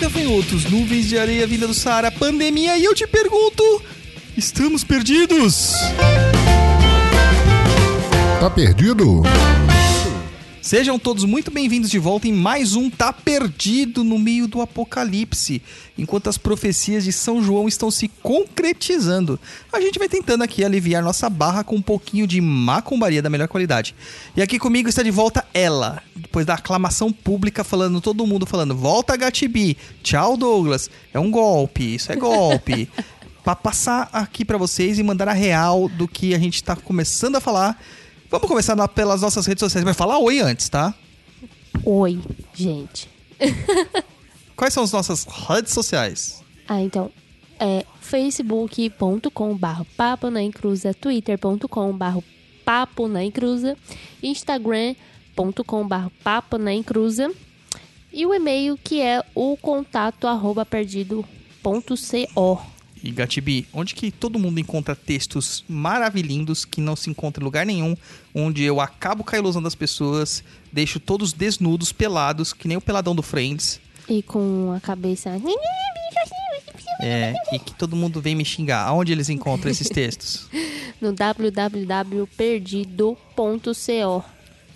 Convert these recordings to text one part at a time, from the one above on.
gafanhotos, nuvens de areia vinda do Saara, pandemia e eu te pergunto: estamos perdidos? Tá perdido? Sejam todos muito bem-vindos de volta em mais um Tá Perdido no meio do apocalipse, enquanto as profecias de São João estão se concretizando. A gente vai tentando aqui aliviar nossa barra com um pouquinho de macumbaria da melhor qualidade. E aqui comigo está de volta ela, depois da aclamação pública falando, todo mundo falando, volta Gatibi, tchau Douglas, é um golpe, isso é golpe. Pra passar aqui pra vocês e mandar a real do que a gente tá começando a falar. Vamos começar na- pelas nossas redes sociais. Vai falar oi antes, tá? Oi, gente. Quais são as nossas redes sociais? Ah, então, é facebook.com barra papo na encruza, twitter.com barra papo na encruza, instagram.com barra papo na encruza e o e-mail que é o contato arroba perdido.co. E Gatibi, onde que todo mundo encontra textos maravilhindos que não se encontra em lugar nenhum, onde eu acabo com a ilusão das pessoas, deixo todos desnudos, pelados, que nem o peladão do Friends, E com a cabeça... é, e que todo mundo vem me xingar. Aonde eles encontram esses textos? no www.perdido.co.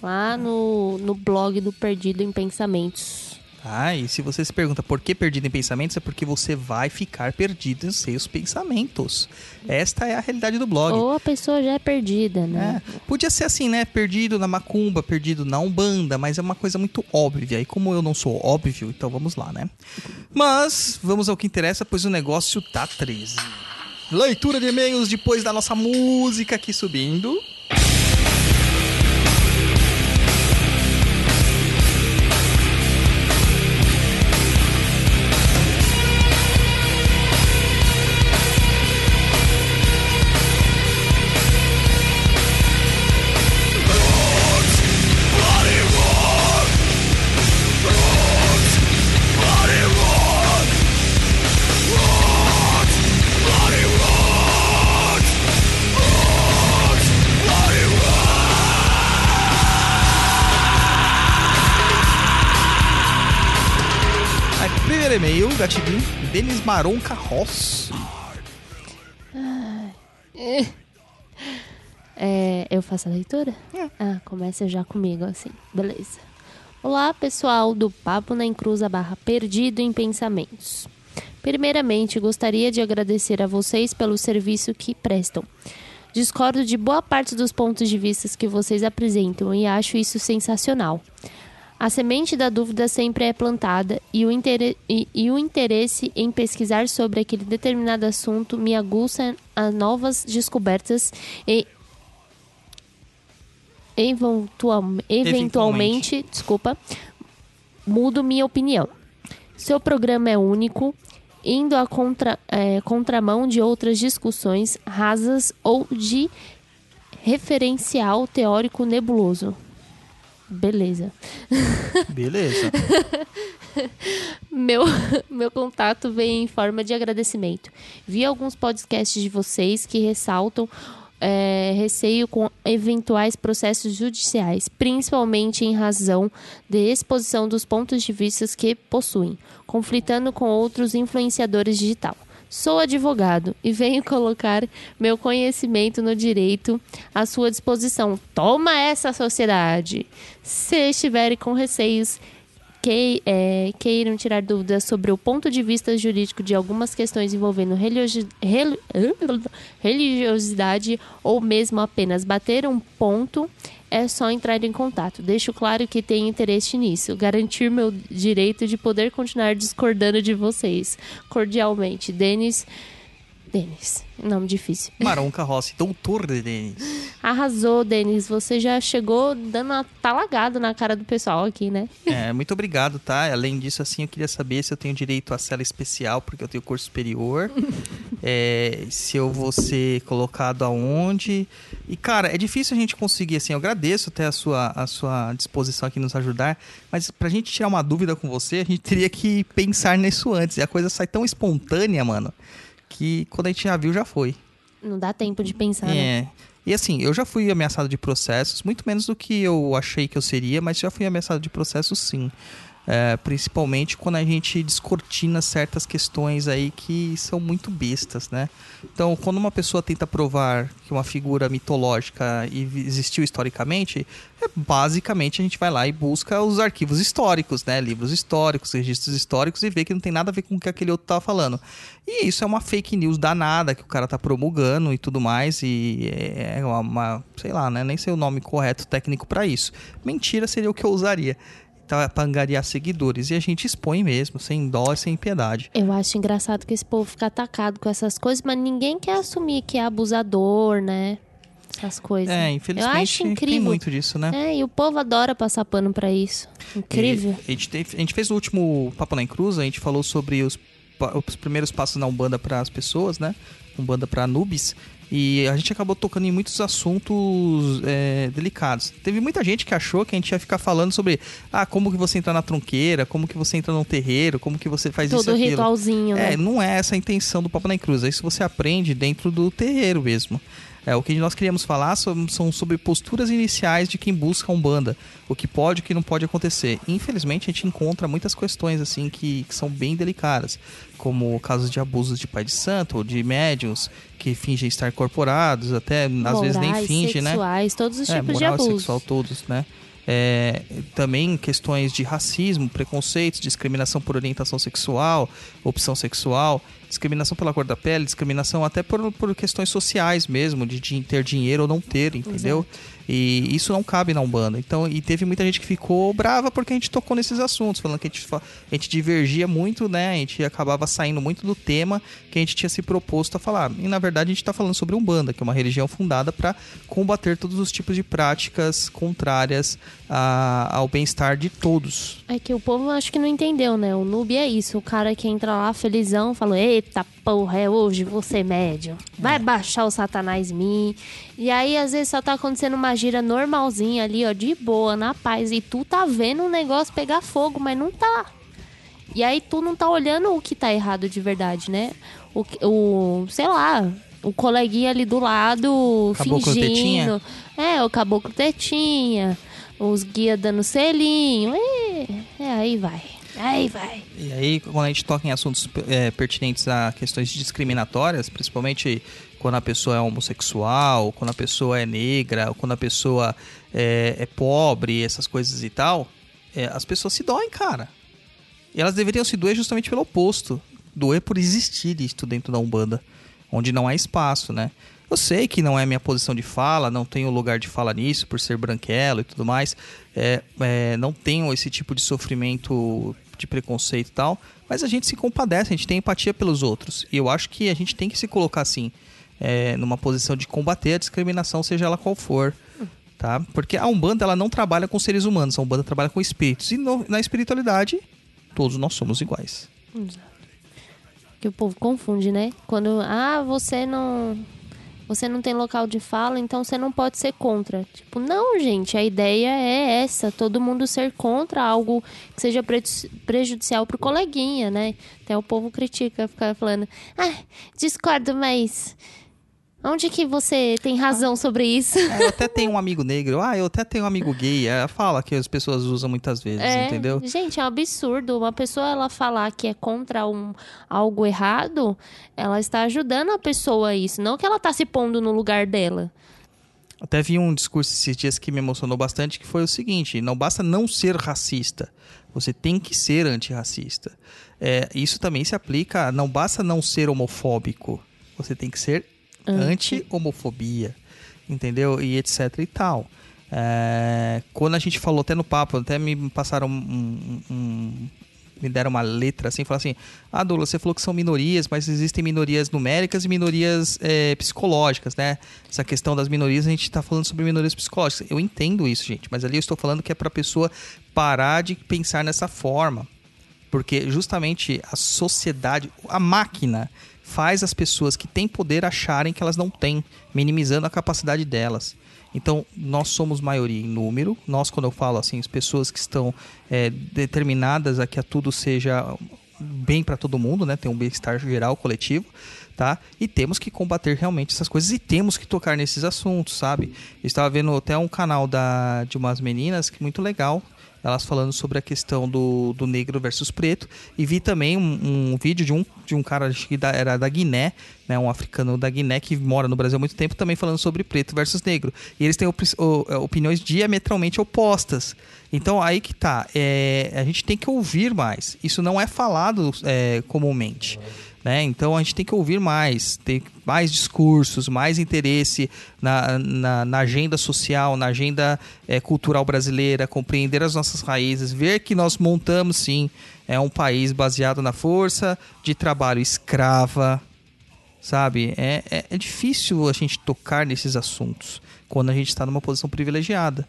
Lá no, no blog do Perdido em Pensamentos. Ah, e se você se pergunta por que perdido em pensamentos, é porque você vai ficar perdido em seus pensamentos. Esta é a realidade do blog. Ou a pessoa já é perdida, né? É, podia ser assim, né? Perdido na macumba, perdido na umbanda, mas é uma coisa muito óbvia. E como eu não sou óbvio, então vamos lá, né? Mas vamos ao que interessa, pois o negócio tá 13. Leitura de e-mails depois da nossa música aqui subindo. Gatinho, Denis Maronca Ross. É, eu faço a leitura? Ah, começa já comigo, assim. Beleza. Olá, pessoal do Papo na Encruza barra Perdido em Pensamentos. Primeiramente, gostaria de agradecer a vocês pelo serviço que prestam. Discordo de boa parte dos pontos de vista que vocês apresentam e acho isso sensacional. A semente da dúvida sempre é plantada e o, e- e o interesse em pesquisar sobre aquele determinado assunto me aguça a novas descobertas e eventual- eventualmente, desculpa, mudo minha opinião. Seu programa é único, indo à contra, é, contramão de outras discussões rasas ou de referencial teórico nebuloso. Beleza. Beleza. Meu, meu contato vem em forma de agradecimento. Vi alguns podcasts de vocês que ressaltam é, receio com eventuais processos judiciais, principalmente em razão de exposição dos pontos de vista que possuem, conflitando com outros influenciadores digital. Sou advogado e venho colocar meu conhecimento no direito à sua disposição. Toma essa sociedade! Se estiverem com receios que, é, queiram tirar dúvidas sobre o ponto de vista jurídico de algumas questões envolvendo religiosi- reli- religiosidade ou mesmo apenas bater um ponto, é só entrar em contato. Deixo claro que tenho interesse nisso. Garantir meu direito de poder continuar discordando de vocês. Cordialmente, Denis. Denis, nome difícil. Maronca Rossi, doutor de Denis. Arrasou, Denis. Você já chegou dando uma talagada na cara do pessoal aqui, né? É, muito obrigado, tá? Além disso, assim, eu queria saber se eu tenho direito à cela especial, porque eu tenho curso superior. É, se eu vou ser colocado aonde. E, cara, é difícil a gente conseguir, assim, eu agradeço até a sua, a sua disposição aqui nos ajudar, mas pra gente tirar uma dúvida com você, a gente teria que pensar nisso antes. E a coisa sai tão espontânea, mano, que quando a gente já viu, já foi. Não dá tempo de pensar, né? É. E assim, eu já fui ameaçado de processos, muito menos do que eu achei que eu seria, mas já fui ameaçado de processos sim. É, principalmente quando a gente descortina certas questões aí que são muito bestas, né? Então, quando uma pessoa tenta provar que uma figura mitológica existiu historicamente, é, basicamente a gente vai lá e busca os arquivos históricos, né? Livros históricos, registros históricos e vê que não tem nada a ver com o que aquele outro tava falando. E isso é uma fake news danada que o cara tá promulgando e tudo mais, e é uma, uma sei lá, né? Nem sei o nome correto técnico para isso. Mentira seria o que eu usaria tá, pra angariar seguidores. E a gente expõe mesmo, sem dó e sem piedade. Eu acho engraçado que esse povo fica atacado com essas coisas, mas ninguém quer assumir que é abusador, né? Essas coisas. É, infelizmente Eu acho incrível. tem muito disso, né? É, e o povo adora passar pano pra isso. Incrível. E a, gente teve- a gente fez o último Papo na Cruz, a gente falou sobre os, os primeiros passos na Umbanda para as pessoas, né? Umbanda para nubes. E a gente acabou tocando em muitos assuntos é, delicados. Teve muita gente que achou que a gente ia ficar falando sobre ah, como que você entra na tronqueira, como que você entra num terreiro, como que você faz isso Todo e aquilo. ritualzinho, É, né? não é essa a intenção do Papo na Cruz. Isso você aprende dentro do terreiro mesmo. É, o que nós queríamos falar são, são sobre posturas iniciais de quem busca a Umbanda. O que pode e o que não pode acontecer. Infelizmente, a gente encontra muitas questões assim que, que são bem delicadas. Como casos de abusos de pai de santo ou de médiums que fingem estar corporados, até às vezes nem Morais, finge, né? sexuais, todos os É, tipos de moral e abuso. sexual todos, né? É, também questões de racismo, preconceitos, discriminação por orientação sexual, opção sexual, discriminação pela cor da pele, discriminação até por, por questões sociais mesmo, de, de ter dinheiro ou não ter, entendeu? E isso não cabe na Umbanda. Então, e teve muita gente que ficou brava porque a gente tocou nesses assuntos, falando que a gente, a gente divergia muito, né? A gente acabava saindo muito do tema que a gente tinha se proposto a falar. E na verdade a gente está falando sobre Umbanda, que é uma religião fundada para combater todos os tipos de práticas contrárias a- ao bem-estar de todos. É que o povo acho que não entendeu, né? O noob é isso. O cara que entra lá felizão, falou: Eita porra, é hoje você médium. Vai baixar o satanás em mim. E aí, às vezes, só tá acontecendo uma gira normalzinha ali, ó, de boa, na paz. E tu tá vendo o negócio pegar fogo, mas não tá. E aí tu não tá olhando o que tá errado de verdade, né? O, o sei lá, o coleguinha ali do lado Caboclo fingindo. tetinha? É, o caboclo tetinha. Os guia dando selinho. É, é, aí vai. Aí vai. E aí, quando a gente toca em assuntos é, pertinentes a questões discriminatórias, principalmente quando a pessoa é homossexual, quando a pessoa é negra, quando a pessoa é, é pobre, essas coisas e tal, é, as pessoas se doem, cara. E elas deveriam se doer justamente pelo oposto. Doer por existir isto dentro da Umbanda, onde não há espaço, né? Eu sei que não é minha posição de fala, não tenho lugar de fala nisso, por ser branquelo e tudo mais. É, é, não tenho esse tipo de sofrimento de preconceito e tal, mas a gente se compadece, a gente tem empatia pelos outros. E eu acho que a gente tem que se colocar assim, é, numa posição de combater a discriminação, seja ela qual for. Tá? Porque a Umbanda ela não trabalha com seres humanos, a Umbanda trabalha com espíritos. E no- na espiritualidade, todos nós somos iguais. Que o povo confunde, né? Quando, ah, você não. Você não tem local de fala, então você não pode ser contra. Tipo, não, gente, a ideia é essa: todo mundo ser contra algo que seja pre- prejudicial pro coleguinha, né? Até o povo critica, fica falando, ah, discordo, mas. Onde que você tem razão sobre isso? É, eu até tenho um amigo negro, ah, eu até tenho um amigo gay. É, fala que as pessoas usam muitas vezes, É, entendeu? Gente, é um absurdo. Uma pessoa ela falar que é contra um, algo errado, ela está ajudando a pessoa a isso, não que ela está se pondo no lugar dela. Até vi um discurso esses dias que me emocionou bastante, que foi o seguinte: não basta não ser racista, você tem que ser antirracista. É, isso também se aplica, não basta não ser homofóbico, você tem que ser anti-homofobia, entendeu? E etc e tal. É, quando a gente falou até no papo, até me passaram um, um- um- me deram uma letra assim, falaram assim: Ah, Douglas, você falou que são minorias, mas existem minorias numéricas e minorias é, psicológicas, né? Essa questão das minorias, a gente tá falando sobre minorias psicológicas. Eu entendo isso, gente, mas ali eu estou falando que é pra pessoa parar de pensar nessa forma. Porque justamente a sociedade, a máquina, faz as pessoas que têm poder acharem que elas não têm, minimizando a capacidade delas. Então, nós somos maioria em número. Nós, quando eu falo assim, as pessoas que estão é, determinadas a que a tudo seja bem para todo mundo, né? Tem um bem-estar geral, coletivo, tá? E temos que combater realmente essas coisas e temos que tocar nesses assuntos, sabe? Eu estava vendo até um canal da, de umas meninas que muito legal, elas falando sobre a questão do, do negro versus preto. E vi também um, um vídeo de um, de um cara que da, era da Guiné, né, um africano da Guiné que mora no Brasil há muito tempo, também falando sobre preto versus negro. E eles têm op opiniões diametralmente opostas. Então aí que tá, é, a gente tem que ouvir mais. Isso não é falado é, comumente. Né? Então a gente tem que ouvir mais, ter mais discursos, mais interesse na, na, na agenda social, na agenda é, cultural brasileira, compreender as nossas raízes, ver que nós montamos sim é um país baseado na força de trabalho escrava, sabe? É, é, é difícil a gente tocar nesses assuntos quando a gente está numa posição privilegiada.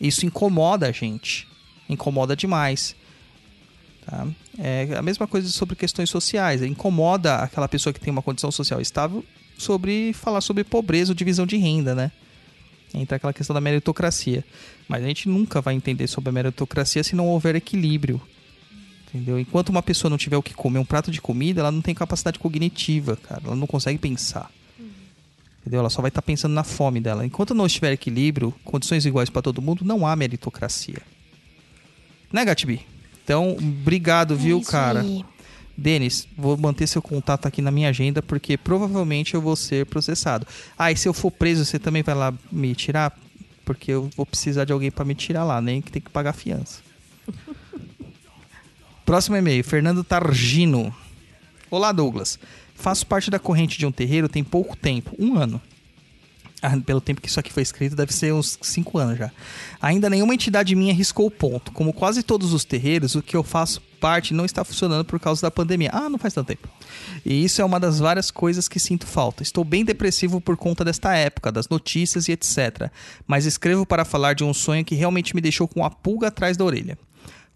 Isso incomoda a gente, incomoda demais. Tá? É a mesma coisa sobre questões sociais. Incomoda aquela pessoa que tem uma condição social estável sobre falar sobre pobreza ou divisão de renda, né? Entra aquela questão da meritocracia. Mas a gente nunca vai entender sobre a meritocracia se não houver equilíbrio. Entendeu? Enquanto uma pessoa não tiver o que comer, um prato de comida, ela não tem capacidade cognitiva, cara. Ela não consegue pensar. Entendeu? Ela só vai estar tá pensando na fome dela. Enquanto não estiver equilíbrio, condições iguais para todo mundo, não há meritocracia. Né, Gatbi? Então, obrigado, viu, Isso cara? aí. Denis, vou manter seu contato aqui na minha agenda porque provavelmente eu vou ser processado. Ah, e se eu for preso, você também vai lá me tirar? Porque eu vou precisar de alguém para me tirar lá, nem que tem que pagar fiança. Próximo e-mail, Fernando Targino. Olá, Douglas. Faço parte da corrente de um terreiro tem pouco tempo, um ano. Ah, pelo tempo que isso aqui foi escrito, deve ser uns 5 anos já. Ainda nenhuma entidade minha riscou o ponto. Como quase todos os terreiros, o que eu faço parte não está funcionando por causa da pandemia. Ah, não faz tanto tempo. E isso é uma das várias coisas que sinto falta. Estou bem depressivo por conta desta época, das notícias e etc. Mas escrevo para falar de um sonho que realmente me deixou com a pulga atrás da orelha.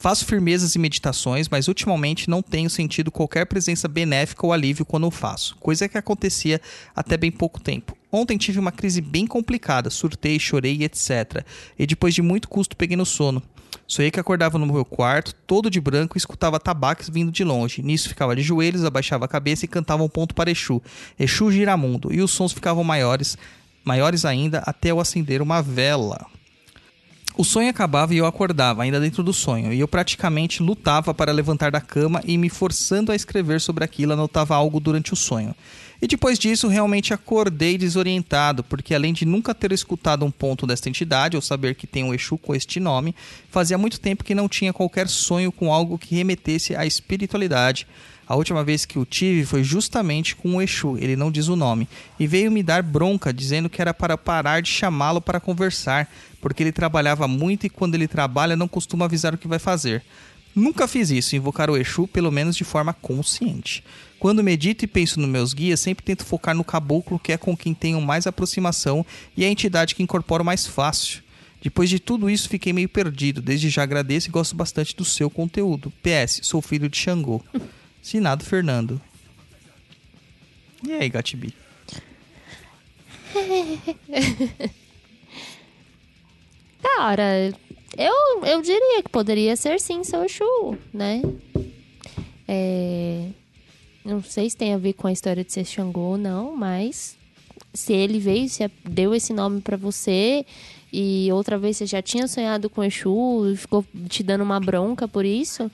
Faço firmezas e meditações, mas ultimamente não tenho sentido qualquer presença benéfica ou alívio quando o faço, coisa que acontecia até bem pouco tempo. Ontem tive uma crise bem complicada, surtei, chorei, etc. E depois de muito custo peguei no sono. Sonhei que acordava no meu quarto, todo de branco, e escutava tabaques vindo de longe. Nisso ficava de joelhos, abaixava a cabeça e cantava um ponto para Exu. Exu Giramundo. E os sons ficavam maiores, maiores ainda, até eu acender uma vela. O sonho acabava e eu acordava, ainda dentro do sonho, e eu praticamente lutava para levantar da cama e me forçando a escrever sobre aquilo, anotava algo durante o sonho. E depois disso, realmente acordei desorientado, porque além de nunca ter escutado um ponto desta entidade, ou saber que tem um Exu com este nome, fazia muito tempo que não tinha qualquer sonho com algo que remetesse à espiritualidade. A última vez que o tive foi justamente com o Exu, ele não diz o nome, e veio me dar bronca dizendo que era para parar de chamá-lo para conversar, porque ele trabalhava muito e quando ele trabalha não costuma avisar o que vai fazer. Nunca fiz isso, invocar o Exu, pelo menos de forma consciente. Quando medito e penso nos meus guias, sempre tento focar no caboclo, que é com quem tenho mais aproximação e a entidade que incorporo mais fácil. Depois de tudo isso, fiquei meio perdido. Desde já agradeço e gosto bastante do seu conteúdo. PS, sou filho de Xangô. Sinado Fernando. E aí, Gatibi? Cara, eu, eu diria que poderia ser sim seu Exu, né? É, não sei se tem a ver com a história de ser Xangô ou não, mas se ele veio, se deu esse nome pra você e outra vez você já tinha sonhado com Exu e ficou te dando uma bronca por isso,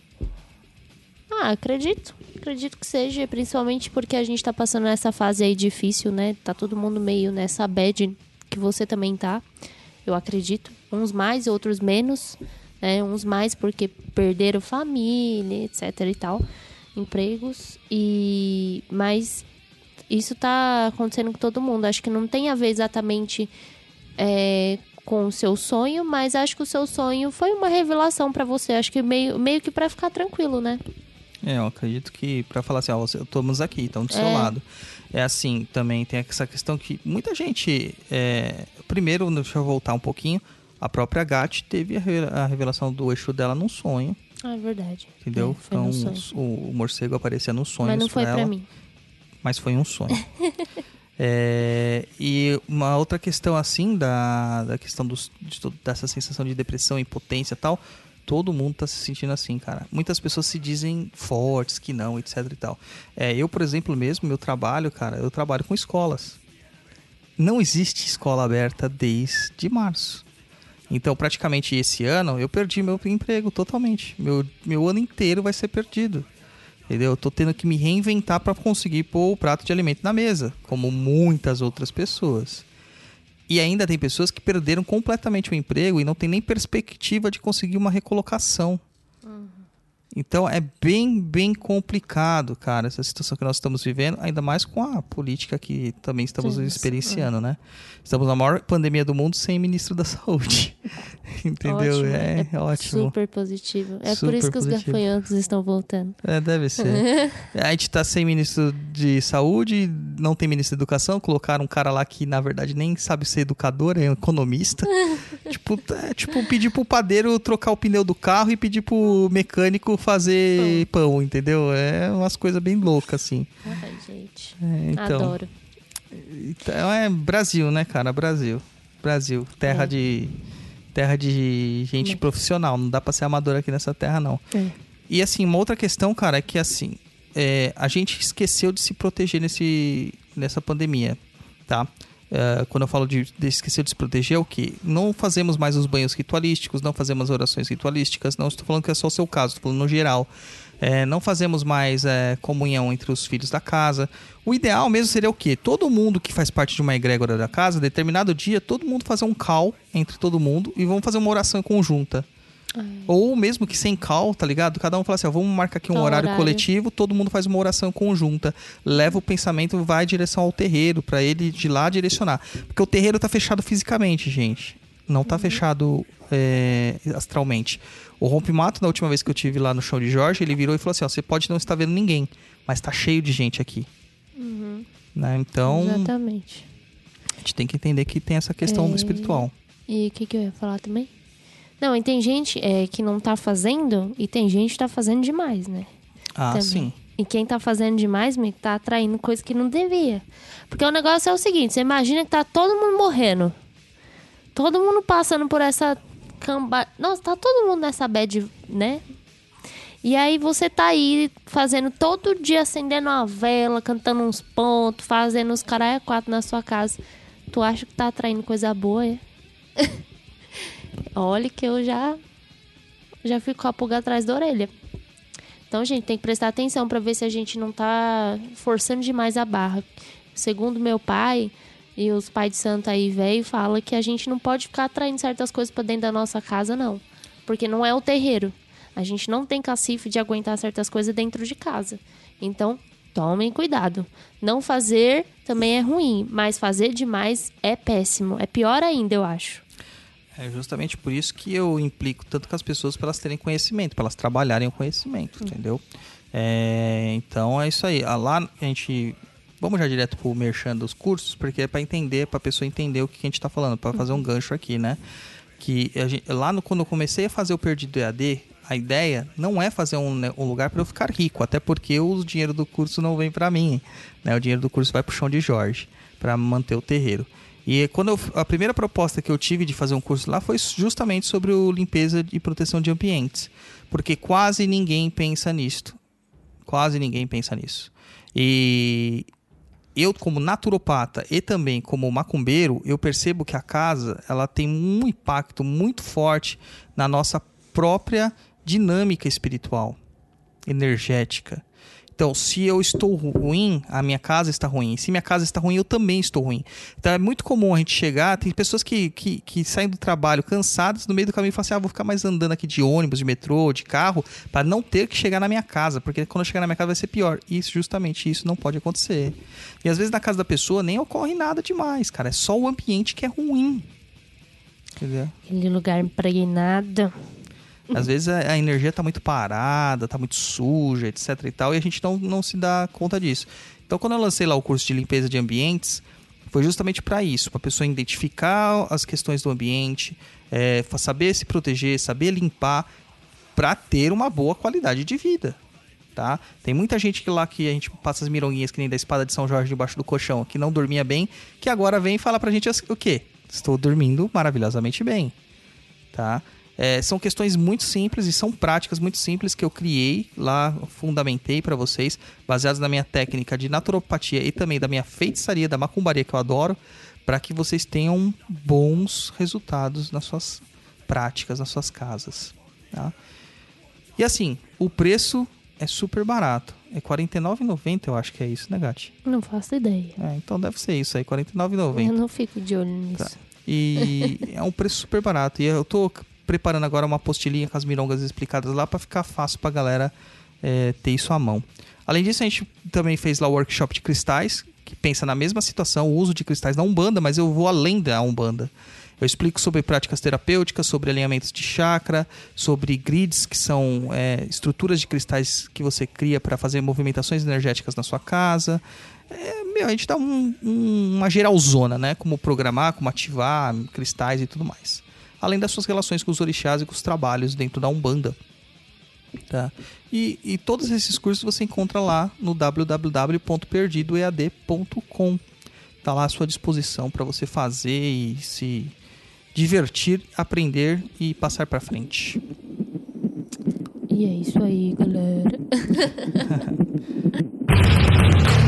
ah, acredito. Acredito que seja, principalmente porque a gente tá passando nessa fase aí difícil, né? Tá todo mundo meio nessa bad que você também tá. Eu acredito. Uns mais, outros menos. Né? Uns mais porque perderam família, etc e tal. Empregos. E... Mas isso tá acontecendo com todo mundo. Acho que não tem a ver exatamente é, com o seu sonho, mas acho que o seu sonho foi uma revelação pra você. Acho que meio, meio que pra ficar tranquilo, né? É, eu acredito que para falar assim, ó, você, estamos aqui, estamos do seu É. lado. É assim, também tem essa questão que muita gente. é, primeiro, deixa eu voltar um pouquinho. A própria Gat teve a, re- a revelação do Exu dela num sonho, Ah, é verdade. entendeu? É, então sonho. O, o morcego aparecia nos sonhos. Mas não foi pra mim. Mas foi um sonho. É, e uma outra questão assim, da, da questão dos, de dessa sensação de depressão, impotência e tal, todo mundo tá se sentindo assim, cara. Muitas pessoas se dizem fortes, que não, etc e tal. É, eu, por exemplo, mesmo, meu trabalho, cara, eu trabalho com escolas. Não existe escola aberta desde março. Então, praticamente esse ano, eu perdi meu emprego totalmente. Meu, meu ano inteiro vai ser perdido. Entendeu? Eu tô tendo que me reinventar para conseguir pôr o prato de alimento na mesa, como muitas outras pessoas. E ainda tem pessoas que perderam completamente o emprego e não tem nem perspectiva de conseguir uma recolocação. Então é bem, bem complicado, cara, essa situação que nós estamos vivendo, ainda mais com a política que também estamos Sim, experienciando, né? Estamos na maior pandemia do mundo sem ministro da saúde. Entendeu? Ótimo, é, ótimo. Super positivo. É por Super isso que os positivo. gafanhotos estão voltando. É, deve ser. a gente tá sem ministro de saúde, não tem ministro da educação, colocaram um cara lá que, na verdade, nem sabe ser educador, é um economista. tipo, é, tipo, pedir pro padeiro trocar o pneu do carro e pedir pro mecânico fazer pão, entendeu? É umas coisas bem loucas, assim. Ai, gente. É, então, Adoro. então é Brasil, né, cara? Brasil. Brasil. Terra É. de. Terra de gente profissional. Não dá pra ser amador aqui nessa terra, não. É. E assim, uma outra questão, cara, é que assim, é, a gente esqueceu de se proteger nesse, nessa pandemia, tá? É, quando eu falo de, de esquecer de se proteger, é o que? Não fazemos mais os banhos ritualísticos, não fazemos orações ritualísticas, não estou falando que é só o seu caso, estou falando no geral. É, não fazemos mais é, comunhão entre os filhos da casa. O ideal mesmo seria o quê? Todo mundo que faz parte de uma egrégora da casa, determinado dia, todo mundo fazer um call entre todo mundo e vamos fazer uma oração conjunta. Ou mesmo que sem call, tá ligado? Cada um fala assim, ó, vamos marcar aqui um Tal horário, horário. coletivo, todo mundo faz uma oração conjunta. Leva o pensamento, vai em direção ao terreiro, pra ele de lá direcionar. Porque o terreiro tá fechado fisicamente, gente. Não tá fechado é, astralmente. O rompe-mato, da última vez que eu tive lá no chão de Jorge, ele virou e falou assim, ó, você pode não estar vendo ninguém, mas tá cheio de gente aqui. Né? Então, Exatamente. a gente tem que entender que tem essa questão É. espiritual. E o que, que eu ia falar também? Não, e tem gente é, que não tá fazendo e tem gente que tá fazendo demais, né? Ah, também. sim. E quem tá fazendo demais, meio que tá atraindo coisa que não devia. Porque o negócio é o seguinte, você imagina que tá todo mundo morrendo. Todo mundo passando por essa camba... Nossa, tá todo mundo nessa bad, né? E aí você tá aí fazendo todo dia acendendo uma vela, cantando uns pontos, fazendo os caralho quatro na sua casa. Tu acha que tá atraindo coisa boa, é? Olha que eu já já fico com a pulga atrás da orelha. Então, gente, tem que prestar atenção para ver se a gente não tá forçando demais a barra. Segundo meu pai e os pais de santo aí velho fala que a gente não pode ficar atraindo certas coisas para dentro da nossa casa não, porque não é o terreiro. A gente não tem cacife de aguentar certas coisas dentro de casa. Então, tomem cuidado. Não fazer também é ruim, mas fazer demais é péssimo. É pior ainda, eu acho. É justamente por isso que eu implico tanto com as pessoas para elas terem conhecimento, para elas trabalharem o conhecimento, entendeu? É, então é isso aí. Ah, Lá a gente. Vamos já direto pro merchan dos cursos, porque é para entender, para a pessoa entender o que a gente está falando, para fazer um gancho aqui, né? Que a gente- lá no, quando eu comecei a fazer o Perdido EAD, a ideia não é fazer um, ne- um lugar para eu ficar rico, até porque o dinheiro do curso não vem para mim, né? O dinheiro do curso vai pro chão de Jorge, para manter o terreiro. E quando eu, a primeira proposta que eu tive de fazer um curso lá foi justamente sobre o limpeza e proteção de ambientes, porque quase ninguém pensa nisto. Quase ninguém pensa nisso. E eu como naturopata e também como macumbeiro, eu percebo que a casa, ela tem um impacto muito forte na nossa própria dinâmica espiritual, energética. Então, se eu estou ruim, a minha casa está ruim. Se minha casa está ruim, eu também estou ruim. Então, é muito comum a gente chegar. Tem pessoas que, que, que saem do trabalho cansadas, no meio do caminho falam assim: ah, vou ficar mais andando aqui de ônibus, de metrô, de carro, para não ter que chegar na minha casa, porque quando eu chegar na minha casa vai ser pior. Isso, justamente, isso não pode acontecer. E às vezes na casa da pessoa nem ocorre nada demais, cara. É só o ambiente que é ruim. Entendeu? Aquele lugar impregnado. Às vezes a, a energia tá muito parada, tá muito suja, etc e tal, e a gente não, não se dá conta disso. Então, quando eu lancei lá o curso de limpeza de ambientes, foi justamente para isso, para a pessoa identificar as questões do ambiente, é, saber se proteger, saber limpar, para ter uma boa qualidade de vida. Tá? Tem muita gente que lá que a gente passa as mironguinhas que nem da espada de São Jorge debaixo do colchão, que não dormia bem, que agora vem e fala pra gente o quê? Estou dormindo maravilhosamente bem tá? É, são questões muito simples e são práticas muito simples que eu criei lá, fundamentei para vocês, baseadas na minha técnica de naturopatia e também da minha feitiçaria, da macumbaria que eu adoro, para que vocês tenham bons resultados nas suas práticas nas suas casas. Tá? E assim, o preço é super barato. É R$ 49,90, eu acho que é isso, né, Gati? Não faço ideia. É, então deve ser isso aí, R$ Eu 49,90. não fico de olho nisso. Tá. E é um preço super barato. E eu tô preparando agora uma apostilinha com as mirongas explicadas lá para ficar fácil pra galera é, ter isso à mão. Além disso, a gente também fez lá o workshop de cristais, que pensa na mesma situação, o uso de cristais na Umbanda, mas eu vou além da Umbanda. Eu explico sobre práticas terapêuticas, sobre alinhamentos de chakra, sobre grids, que são é, estruturas de cristais que você cria para fazer movimentações energéticas na sua casa. É, meu, a gente dá um- um- uma geralzona, né? Como programar, como ativar cristais e tudo mais. Além das suas relações com os orixás e com os trabalhos dentro da Umbanda. Tá? E, e todos esses cursos você encontra lá no www.perdidoead.com. Tá lá à sua disposição para você fazer e se divertir, aprender e passar para frente. E é isso aí, galera.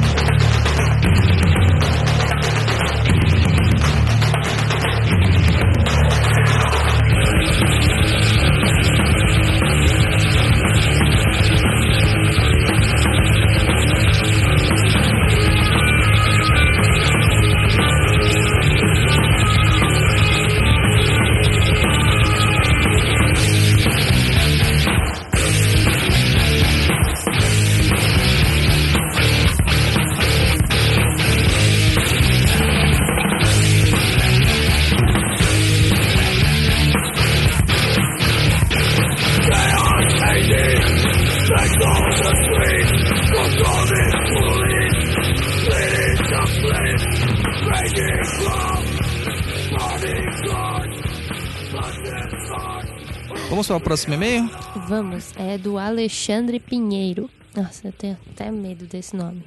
Vamos para o próximo e-mail? Vamos, é do Alexandre Pinheiro. Nossa, eu tenho até medo desse nome.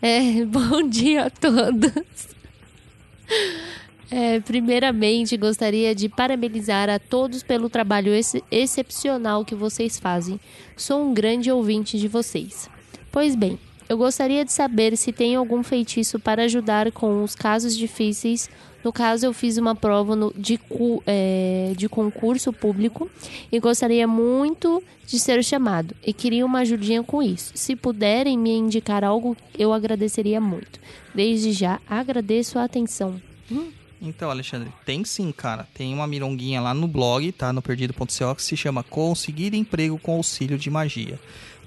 É, bom dia a todos. É, primeiramente, gostaria de parabenizar a todos pelo trabalho ex- excepcional que vocês fazem. Sou um grande ouvinte de vocês. Pois bem, eu gostaria de saber se tem algum feitiço para ajudar com os casos difíceis. No caso, eu fiz uma prova no- de, é, de concurso público e gostaria muito de ser chamado e queria uma ajudinha com isso. Se puderem me indicar algo, eu agradeceria muito. Desde já, agradeço a atenção. Então, Alexandre, tem sim, cara. Tem uma mironguinha lá no blog, tá? No perdido.co, que se chama Conseguir Emprego com Auxílio de Magia.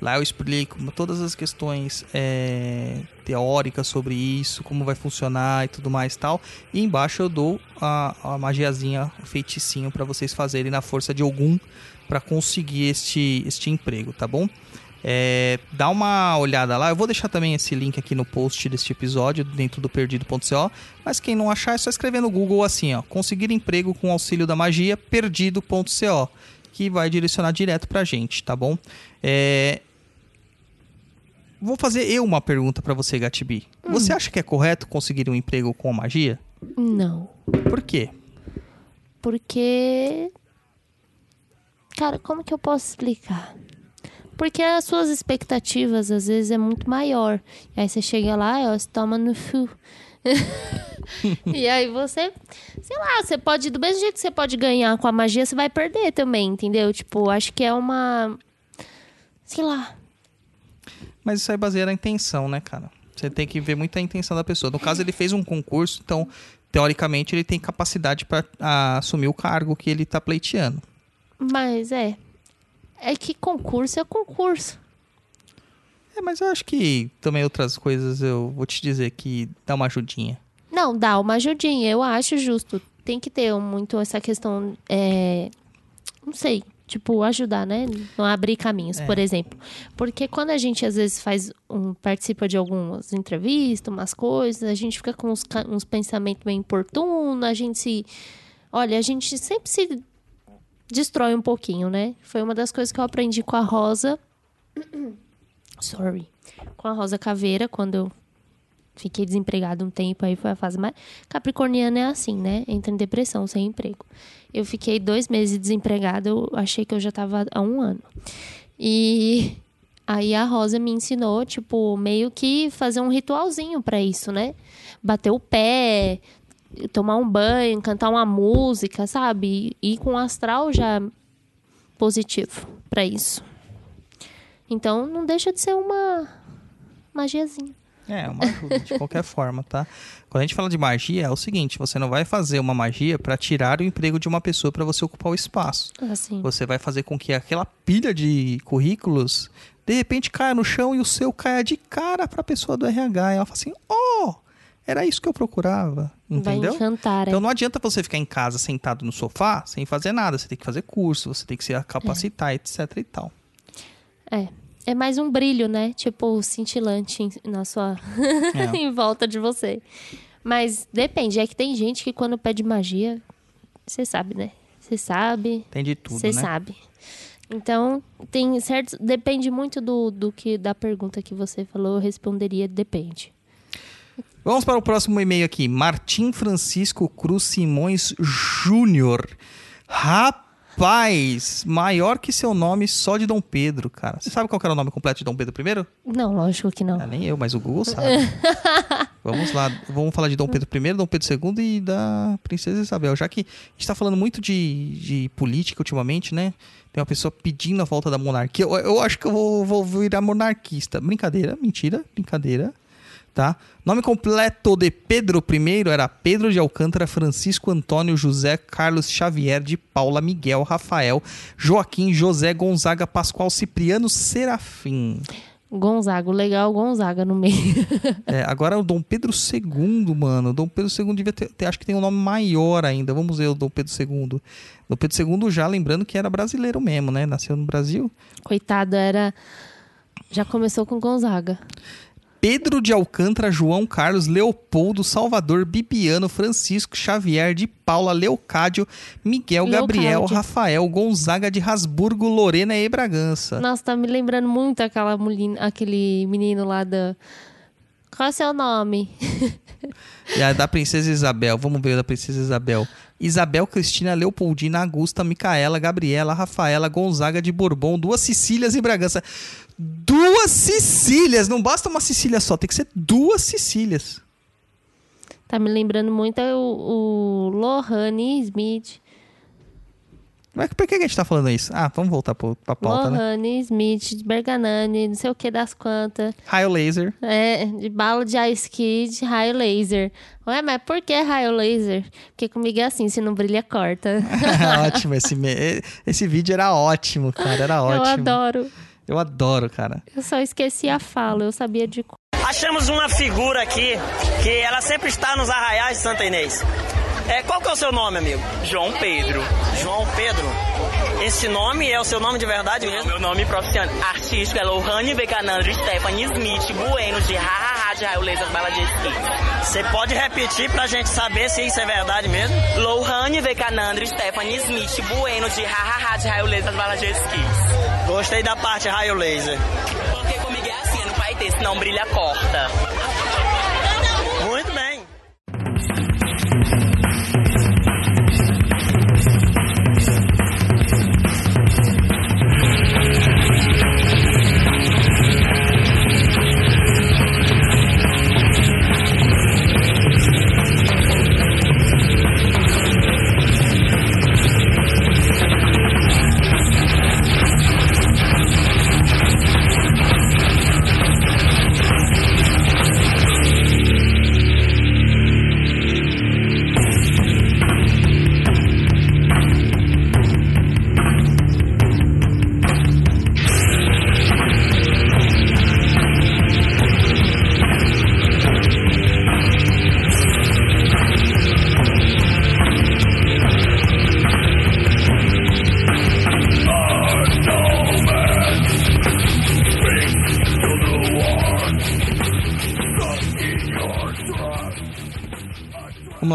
Lá eu explico todas as questões é, teóricas sobre isso, como vai funcionar e tudo mais tal. E embaixo eu dou a, a magiazinha, o feiticinho para vocês fazerem na força de algum para conseguir este, este emprego, tá bom? É, dá uma olhada lá. Eu vou deixar também esse link aqui no post deste episódio, dentro do perdido.co. Mas quem não achar, é só escrever no Google assim, ó. Conseguir emprego com auxílio da magia, perdido.co. Que vai direcionar direto pra gente, tá bom? É, Vou fazer eu uma pergunta pra você, Gatibi. Você acha que é correto conseguir um emprego com a magia? Não. Por quê? Porque. Cara, como que eu posso explicar? Porque as suas expectativas às vezes é muito maior. E aí você chega lá e ó, você toma no fu. e aí você, sei lá, você pode, do mesmo jeito que você pode ganhar com a magia, você vai perder também, entendeu? Tipo, acho que é uma. Sei lá. Mas isso aí baseia na intenção, né, cara? Você tem que ver muito a intenção da pessoa. No caso, ele fez um concurso, então, teoricamente, ele tem capacidade para assumir o cargo que ele tá pleiteando. Mas é. É que concurso é concurso. É, mas eu acho que também outras coisas eu vou te dizer que dá uma ajudinha. Não, dá uma ajudinha, eu acho justo. Tem que ter muito essa questão, é, não sei, tipo, ajudar, né? Não abrir caminhos, É. por exemplo. Porque quando a gente às vezes faz um, participa de algumas entrevistas, umas coisas, a gente fica com uns, uns pensamentos bem importunos, a gente se. Olha, a gente sempre se destrói um pouquinho, né? Foi uma das coisas que eu aprendi com a Rosa. Sorry. Com a Rosa Caveira, quando eu fiquei desempregada um tempo, aí foi a fase mais. Capricorniana é assim, né? Entra em depressão, sem emprego. Eu fiquei dois meses desempregada, eu achei que eu já tava há um ano. E aí a Rosa me ensinou, tipo, meio que fazer um ritualzinho pra isso, né? Bater o pé, tomar um banho, cantar uma música, sabe? E com o astral já positivo para isso. Então não deixa de ser uma magiazinha. É, uma ajuda, de qualquer forma, tá? Quando a gente fala de magia, é o seguinte: você não vai fazer uma magia para tirar o emprego de uma pessoa para você ocupar o espaço. Assim. Você vai fazer com que aquela pilha de currículos de repente caia no chão e o seu caia de cara para a pessoa do RH. E ela fala assim: Oh, era isso que eu procurava. Entendeu? Vai encantar, é. Então não adianta você ficar em casa sentado no sofá sem fazer nada. Você tem que fazer curso, você tem que se capacitar, etc e tal. É. É mais um brilho, né? Tipo, cintilante em- na sua. É. em volta de você. Mas depende, é que tem gente que quando pede magia, você sabe, né? Você sabe, Tem de tudo, você né? sabe. Então, tem certos. Depende muito do, do que da pergunta que você falou, eu responderia depende. Vamos para o próximo e-mail aqui. Martim Francisco Cruz Simões Júnior. Rapaz, maior que seu nome só de Dom Pedro, cara. Você sabe qual era o nome completo de Dom Pedro I? Não, lógico que não. Ah, nem eu, mas o Google sabe. Vamos lá, vamos falar de Dom Pedro I, Dom Pedro II e da Princesa Isabel. Já que a gente tá falando muito de, de política ultimamente, né? Tem uma pessoa pedindo a volta da monarquia. Eu, eu acho que eu vou, vou virar monarquista. Brincadeira, mentira, brincadeira. Tá? Nome completo de Pedro I era Pedro de Alcântara, Francisco Antônio José Carlos Xavier de Paula Miguel Rafael Joaquim José Gonzaga Pascoal Cipriano Serafim. Gonzaga, legal, Gonzaga no meio. É, agora o Dom Pedro II, mano. O Dom Pedro II devia ter, ter- Acho que tem um nome maior ainda. Vamos ver o Dom Pedro II. Dom Pedro II já lembrando que era brasileiro mesmo, né? Nasceu no Brasil. Coitado, era. Já começou com Gonzaga. Pedro de Alcântara, João Carlos, Leopoldo, Salvador, Bibiano, Francisco, Xavier de Paula, Leocádio, Miguel, Gabriel, Leocádio. Rafael, Gonzaga de Rasburgo, Lorena e Bragança. Nossa, tá me lembrando muito aquela mulher, aquele menino lá da. Qual é o seu nome? E a da Princesa Isabel, vamos ver a da Princesa Isabel. Isabel, Cristina, Leopoldina, Augusta, Micaela, Gabriela, Rafaela, Gonzaga de Bourbon, duas Sicílias e Bragança. Duas Sicílias! Não basta uma Sicília só, tem que ser duas Sicílias. Tá me lembrando muito o, o Lohane Smith. Mas por que a gente tá falando isso? Ah, vamos voltar pro, pra pauta, né? Lohane Smith, de Berganani, não sei o que das quantas. Raio laser. É, de bala de ice kid, raio laser. Ué, mas por que raio laser? Porque comigo é assim, se não brilha, corta. ótimo, esse, esse vídeo era ótimo, cara, era ótimo. Eu adoro. Eu adoro, cara. Eu só esqueci a fala, eu sabia de. Achamos uma figura aqui que ela sempre está nos arraiais de Santa Inês. É, qual que é o seu nome, amigo? João Pedro. João Pedro. Esse nome é o seu nome de verdade mesmo? Meu nome profissional artístico é Lohane Becanandro Stephanie Smith Bueno de Hahaha de Raio Laser Bala de Esqui. Você pode repetir pra gente saber se isso é verdade mesmo? Lohane Becanandro Stephanie Smith Bueno de Hahaha de Raio Laser Bala de Esqui. Gostei da parte raio laser. Porque comigo é assim, não vai ter, senão brilha corta. Muito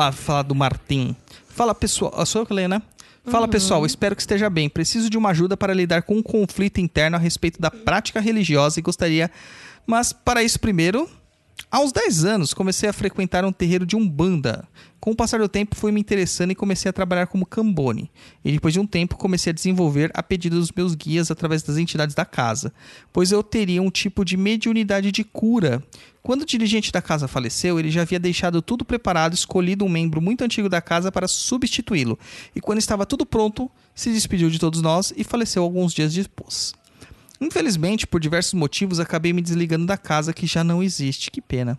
lá falar do Martim. Fala pessoal, sou eu que leio, né? Fala pessoal, espero que esteja bem. Preciso de uma ajuda para lidar com um conflito interno a respeito da prática religiosa e gostaria. Mas para isso, primeiro, Aos 10 anos, comecei a frequentar um terreiro de Umbanda. Com o passar do tempo, fui me interessando e comecei a trabalhar como cambone. E depois de um tempo, comecei a desenvolver a pedido dos meus guias através das entidades da casa, pois eu teria um tipo de mediunidade de cura. Quando o dirigente da casa faleceu, ele já havia deixado tudo preparado, escolhido um membro muito antigo da casa para substituí-lo. E quando estava tudo pronto, se despediu de todos nós e faleceu alguns dias depois. Infelizmente, por diversos motivos, acabei me desligando da casa que já não existe. Que pena.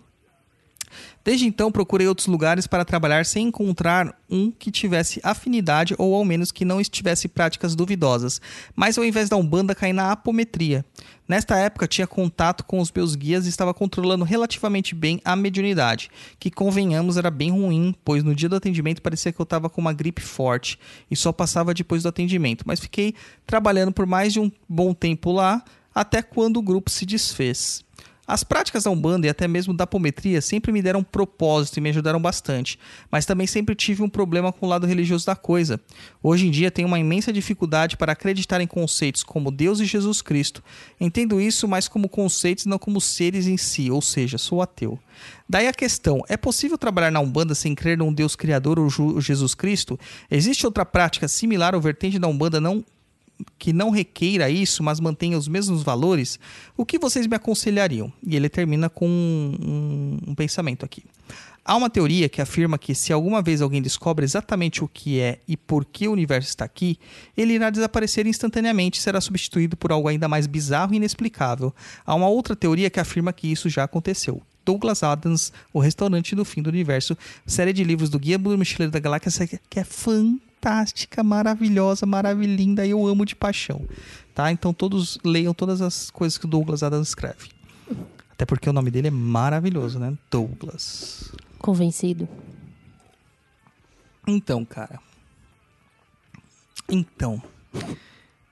Desde então, procurei outros lugares para trabalhar sem encontrar um que tivesse afinidade ou ao menos que não estivesse práticas duvidosas. Mas ao invés da Umbanda, caí na apometria. Nesta época, tinha contato com os meus guias e estava controlando relativamente bem a mediunidade, que convenhamos era bem ruim, pois no dia do atendimento parecia que eu estava com uma gripe forte e só passava depois do atendimento. Mas fiquei trabalhando por mais de um bom tempo lá, até quando o grupo se desfez. As práticas da Umbanda e até mesmo da apometria sempre me deram propósito e me ajudaram bastante, mas também sempre tive um problema com o lado religioso da coisa. Hoje em dia tenho uma imensa dificuldade para acreditar em conceitos como Deus e Jesus Cristo. Entendo isso mais como conceitos, não como seres em si, ou seja, sou ateu. Daí a questão: é possível trabalhar na Umbanda sem crer num Deus Criador ou Jesus Cristo? Existe outra prática similar ou vertente da Umbanda não que não requeira isso, mas mantenha os mesmos valores, o que vocês me aconselhariam? E ele termina com um, um- um pensamento aqui. Há uma teoria que afirma que se alguma vez alguém descobre exatamente o que é e por que o universo está aqui, ele irá desaparecer instantaneamente e será substituído por algo ainda mais bizarro e inexplicável. Há uma outra teoria que afirma que isso já aconteceu. Douglas Adams, O Restaurante do Fim do Universo, série de livros do Guia do Mochileiro da Galáxia, que é fantástica, maravilhosa, maravilhinda, e eu amo de paixão. Tá? Então todos leiam todas as coisas que o Douglas Adams escreve. Até porque o nome dele é maravilhoso, né? Douglas. Convencido. Então, cara. Então.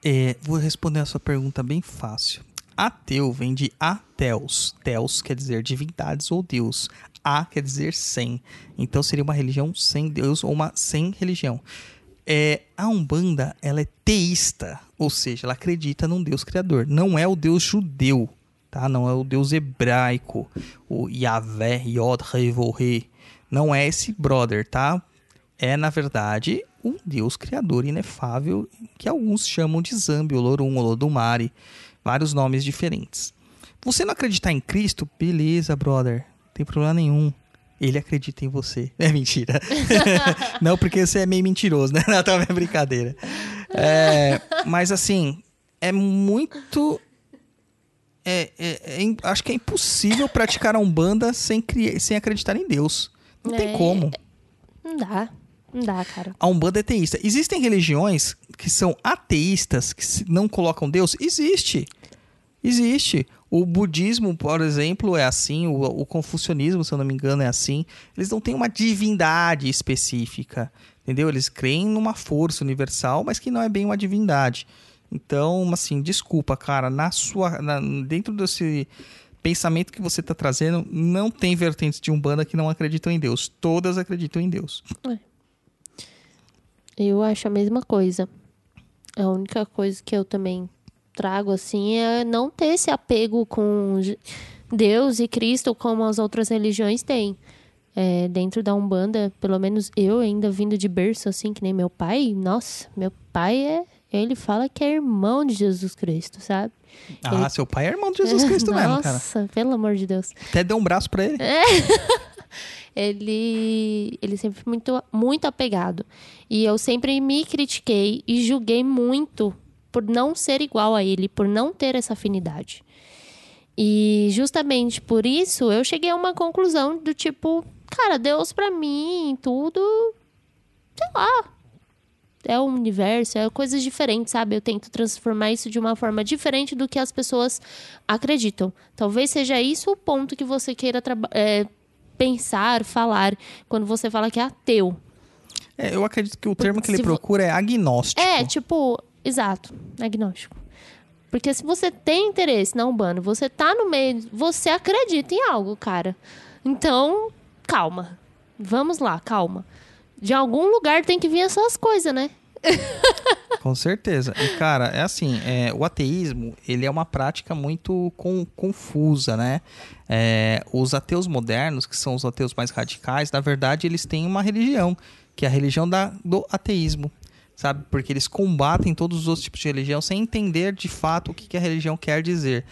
é, vou responder a sua pergunta bem fácil. Ateu vem de ateus. Teus quer dizer divindades ou Deus. A quer dizer sem. Então seria uma religião sem Deus ou uma sem religião. É, a Umbanda, ela é teísta, ou seja, ela acredita num Deus criador. Não é o Deus judeu, tá? Não é o Deus hebraico, o Yahvé, Yod, He, Vo, He. Não é esse brother, tá? É, na verdade, um Deus criador inefável que alguns chamam de Zambi, Olorum, Olodumare, vários nomes diferentes. Você não acreditar em Cristo? Beleza, brother. Não tem problema nenhum. Ele acredita em você. É mentira. não, porque você é meio mentiroso, né? Não, tá brincadeira. É, mas assim, é muito. é- é- é acho que é impossível praticar a Umbanda sem, sem acreditar em Deus. Não tem É, como. Não dá. Não dá, cara. A Umbanda é teísta. Existem religiões que são ateístas, que não colocam Deus? Existe. Existe. O budismo, por exemplo, é assim. O, o confucionismo, se eu não me engano, é assim. Eles não têm uma divindade específica. Entendeu? Eles creem numa força universal, mas que não é bem uma divindade. Então, assim, desculpa, cara. Na sua, na- dentro desse pensamento que você está trazendo, não tem vertentes de Umbanda que não acreditam em Deus. Todas acreditam em Deus. Eu acho a mesma coisa. A única coisa que eu também trago, assim, é não ter esse apego com Deus e Cristo como as outras religiões têm. É, dentro da Umbanda, pelo menos eu ainda vindo de berço, assim, que nem meu pai, nossa, meu pai é. Ele fala que é irmão de Jesus Cristo, sabe? Ah, Ele- seu pai é irmão de Jesus Cristo mesmo, cara. Nossa, pelo amor de Deus. Até deu um braço pra ele. ele ele sempre foi muito muito apegado e eu sempre me critiquei e julguei muito por não ser igual a ele por não ter essa afinidade e justamente por isso eu cheguei a uma conclusão do tipo cara Deus pra mim tudo sei lá é o universo, é coisas diferentes, sabe? Eu tento transformar isso de uma forma diferente do que as pessoas acreditam. Talvez seja isso o ponto que você queira é, pensar, falar, quando você fala que é ateu. É, eu acredito que o termo que ele vo- procura é agnóstico. É, tipo, exato, agnóstico. Porque se você tem interesse na Umbanda, você tá no meio, você acredita em algo, cara. Então, calma. Vamos lá, calma. De algum lugar tem que vir essas coisas, né? Com certeza. E, cara, é assim, é, o ateísmo, ele é uma prática muito com- confusa, né? É, os ateus modernos, que são os ateus mais radicais, na verdade, eles têm uma religião, que é a religião da, do ateísmo, sabe? Porque eles combatem todos os outros tipos de religião sem entender, de fato, o que, que a religião quer dizer.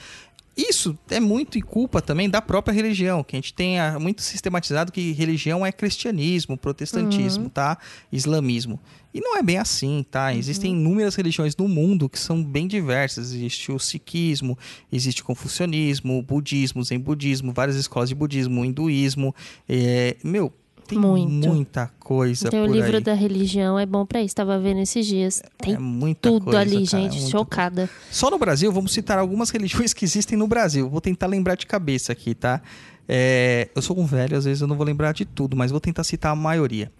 Isso é muito e culpa também da própria religião, que a gente tem muito sistematizado que religião é cristianismo, protestantismo, tá? Islamismo. E não é bem assim, tá? Existem inúmeras religiões no mundo que são bem diversas. Existe o sikhismo, existe o confucionismo, o budismo, zen budismo, várias escolas de budismo, o hinduísmo. É, meu, tem Muito. muita coisa Então, o por livro aí. da religião é bom pra isso. Tava vendo esses dias. Tem É muita tudo coisa, ali, cara, é gente. muita Chocada. Só no Brasil, vamos citar algumas religiões que existem no Brasil. Vou tentar lembrar de cabeça aqui, tá? É, eu sou um velho, às vezes eu não vou lembrar de tudo, mas vou tentar citar a maioria.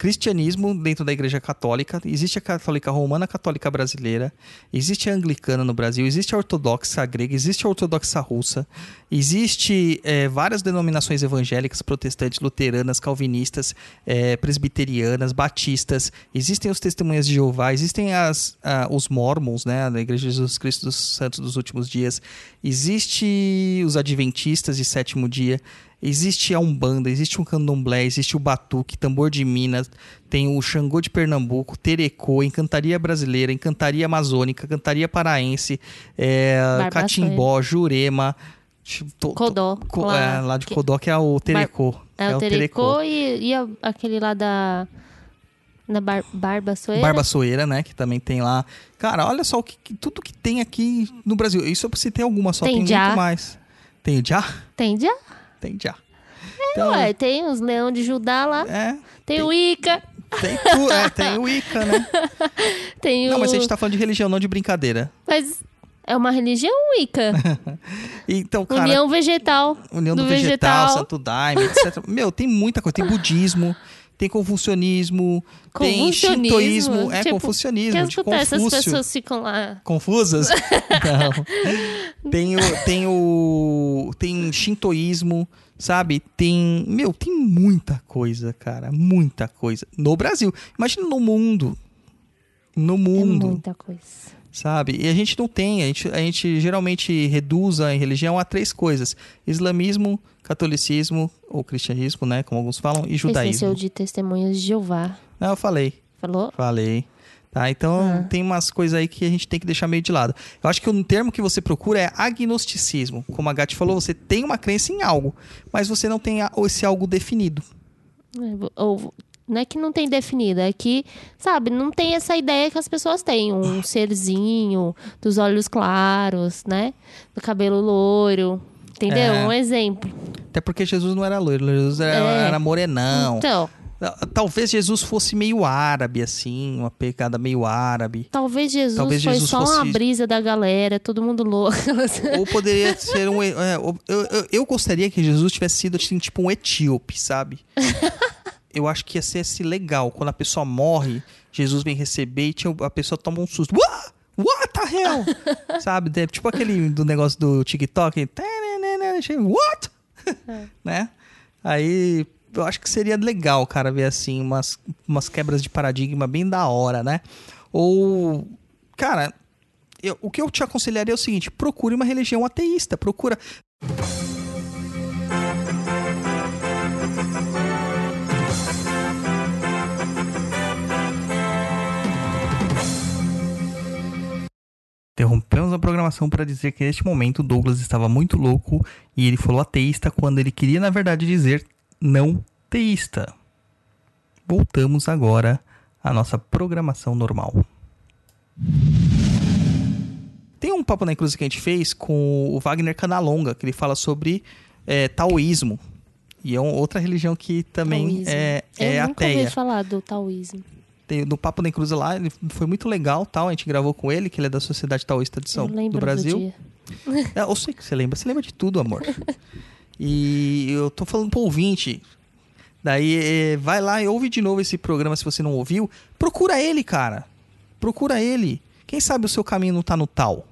Cristianismo dentro da Igreja Católica, existe a Católica Romana a Católica Brasileira, existe a Anglicana no Brasil, existe a Ortodoxa grega, existe a Ortodoxa russa, existe é, várias denominações evangélicas, protestantes, luteranas, calvinistas, é, presbiterianas, batistas, existem os testemunhas de Jeová, existem as, ah, os mormons, né, da Igreja de Jesus Cristo dos Santos dos Últimos Dias, existe os adventistas de sétimo dia, existe a Umbanda, existe o Candomblé, existe o Batuque, Tambor de Minas, tem o Xangô de Pernambuco, Terecô, Encantaria Brasileira, Encantaria Amazônica, Cantaria Paraense, é. Catimbó, Jurema, to- Codó, co- lá, é, lá de que- Codó, que é o Terecô. que É, o Terecô e, e aquele lá da. Da bar, Barba Soeira. Barba Soeira, né? Que também tem lá. Cara, olha só o que, que- tudo que tem aqui no Brasil. Isso eu citei alguma, só Tem tem, já. muito mais. Tem já? Tem já? Tem já. Ué, tem os Leão de Judá lá. É, Tem, o Ica. tem, tu- é, tem o Ica, né? Tem o. Não, mas a gente tá falando de religião, não de brincadeira. Mas é uma religião Ica. Então, cara, União Vegetal. União do, Vegetal, Santo Daime, etc. Meu, tem muita coisa. Tem budismo, tem confucionismo, tem shintoísmo. É, Tipo, confucionismo, de escutar essas pessoas ficam lá. Confusas? Não. Tem o, tem o. Tem shintoísmo, sabe? Tem. Meu, tem muita coisa, cara. Muita coisa. No Brasil. Imagina no mundo. No É mundo. muita coisa. Sabe? E a gente não tem. A gente, a gente geralmente reduz a religião a três coisas: islamismo, catolicismo, ou cristianismo, né? Como alguns falam, e Esqueceu judaísmo. de testemunhas de Jeová. Não, eu falei. Falou? Falei. Tá, então Ah. tem umas coisas aí que a gente tem que deixar meio de lado. Eu acho que o termo que você procura é agnosticismo. Como a Gatti falou, você tem uma crença em algo, mas você não tem esse algo definido. É, Ou, não é que não tem definido, é que, sabe, não tem essa ideia que as pessoas têm. Um serzinho, dos olhos claros, né? Do cabelo loiro. Entendeu? É. Um exemplo. Até porque Jesus não era loiro, Jesus era, É. era morenão. Então, Talvez Jesus fosse meio árabe, assim, uma pegada meio árabe. talvez Jesus Talvez foi Jesus só uma fosse- brisa da galera, todo mundo louco. Ou poderia ser um. é, eu, eu, eu gostaria que Jesus tivesse sido assim, tipo um etíope, sabe? Eu acho que ia ser assim, legal. Quando a pessoa morre, Jesus vem receber e tinha- a pessoa toma um susto. What? What the hell? sabe? De- Tipo aquele do negócio do TikTok. What? né? Aí eu acho que seria legal, cara, ver assim, umas, umas quebras de paradigma bem da hora, né? Ou. Cara, eu- o que eu te aconselharia é o seguinte: procure uma religião ateísta, procura. Interrompemos a programação para dizer que neste momento Douglas estava muito louco e ele falou ateísta quando ele queria, na verdade, dizer não teísta. Voltamos agora à nossa programação normal. Tem um papo na cruz que a gente fez com o Wagner Canalonga, que ele fala sobre é, taoísmo. E é outra religião que também Taoísmo. é, é Eu nunca ateia. falar do taoísmo. No Papo na Cruz lá, ele foi muito legal, tal. A gente gravou com ele, que ele é da Sociedade Taoísta de São do Brasil. dia. É, eu sei que você lembra, você lembra de tudo, amor. e eu tô falando pro ouvinte. Daí é, vai lá e ouve de novo esse programa se você não ouviu. Procura ele, cara. Procura ele. Quem sabe o seu caminho não tá no tal.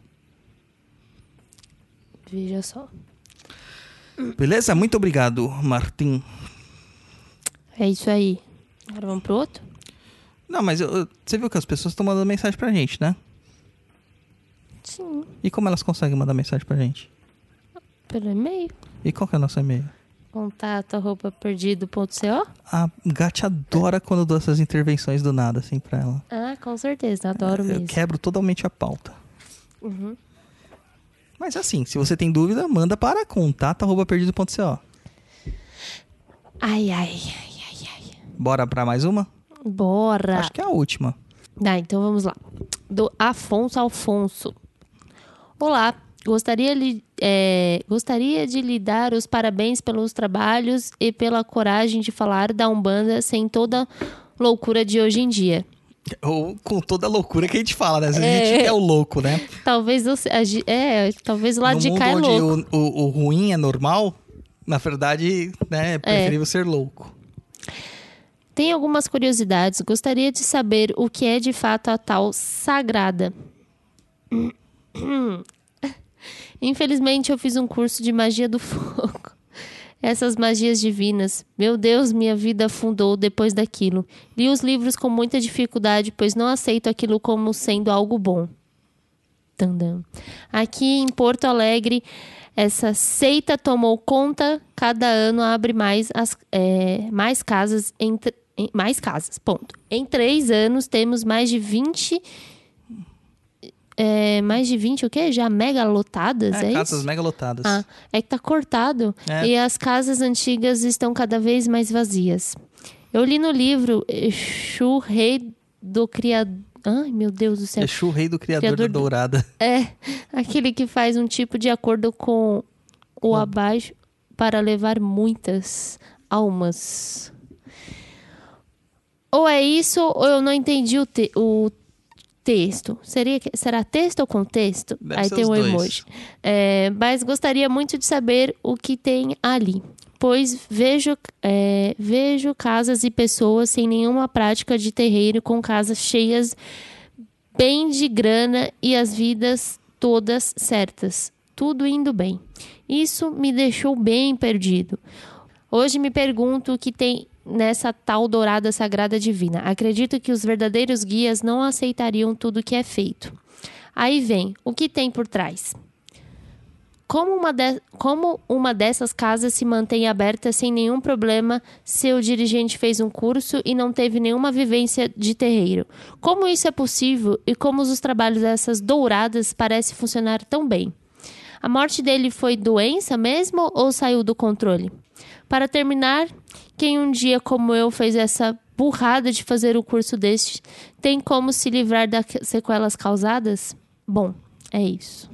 Veja só. Beleza? Muito obrigado, Martim. É isso aí. Agora vamos pro outro? Não, mas eu- eu- você viu que as pessoas estão mandando mensagem pra gente, né? Sim, E como elas conseguem mandar mensagem pra gente? pelo e-mail. E qual que é o nosso e-mail? Contato arroba perdido.co. A Gatti adora quando eu dou essas intervenções do nada, assim, pra ela. Ah, com certeza, adoro Eu mesmo. quebro totalmente a pauta. Uhum. Mas assim, se você tem dúvida, manda para contato.perdido.co. Ai, ai, ai, ai, ai. Bora pra mais uma? Bora. Acho que é a última. Tá, então vamos lá. Do Afonso Alfonso. Olá, gostaria, li- é, gostaria de lhe dar os parabéns pelos trabalhos e pela coragem de falar da Umbanda sem toda loucura de hoje em dia. Ou com toda a loucura que a gente fala, né? Às vezes a É. gente é o louco, né? Talvez a gi- é, talvez o lado no de cá é louco. o, o, o ruim é normal, na verdade, né, é preferível ser louco. Tem algumas curiosidades. Gostaria de saber o que é de fato a tal sagrada. Infelizmente, eu fiz um curso de magia do fogo. Essas magias divinas. Meu Deus, minha vida afundou depois daquilo. Li os livros com muita dificuldade, pois não aceito aquilo como sendo algo bom. Tandam. Aqui em Porto Alegre, essa seita tomou conta. Cada ano abre mais, as, é, mais casas. Em- mais casas, ponto. Em três anos, temos mais de 20... é, mais de 20 o quê? Já mega lotadas, é, É, isso? casas mega lotadas. Ah, é que tá cortado. É. E as casas antigas estão cada vez mais vazias. Eu li no livro Exu, rei do criador. Ai, meu Deus do céu. Exu, rei do criador, Criador da do- dourada. É, aquele que faz um tipo de acordo com o abaixo para levar muitas almas. Ou é isso, ou eu não entendi o, te- o texto. Seria, será texto ou contexto? Deve Aí tem um dois. emoji. É, mas gostaria muito de saber o que tem ali. Pois vejo, é, vejo casas e pessoas sem nenhuma prática de terreiro, com casas cheias bem de grana e as vidas todas certas. Tudo indo bem. Isso me deixou bem perdido. Hoje me pergunto o que tem nessa tal dourada sagrada divina. Acredito que os verdadeiros guias não aceitariam tudo que é feito. Aí vem, o que tem por trás? Como uma, de- como uma dessas casas se mantém aberta sem nenhum problema se o dirigente fez um curso e não teve nenhuma vivência de terreiro? Como isso é possível e como os trabalhos dessas douradas parecem funcionar tão bem? A morte dele foi doença mesmo ou saiu do controle? Para terminar, quem um dia como eu fez essa burrada de fazer o curso deste, tem como se livrar das sequelas causadas? Bom, é isso.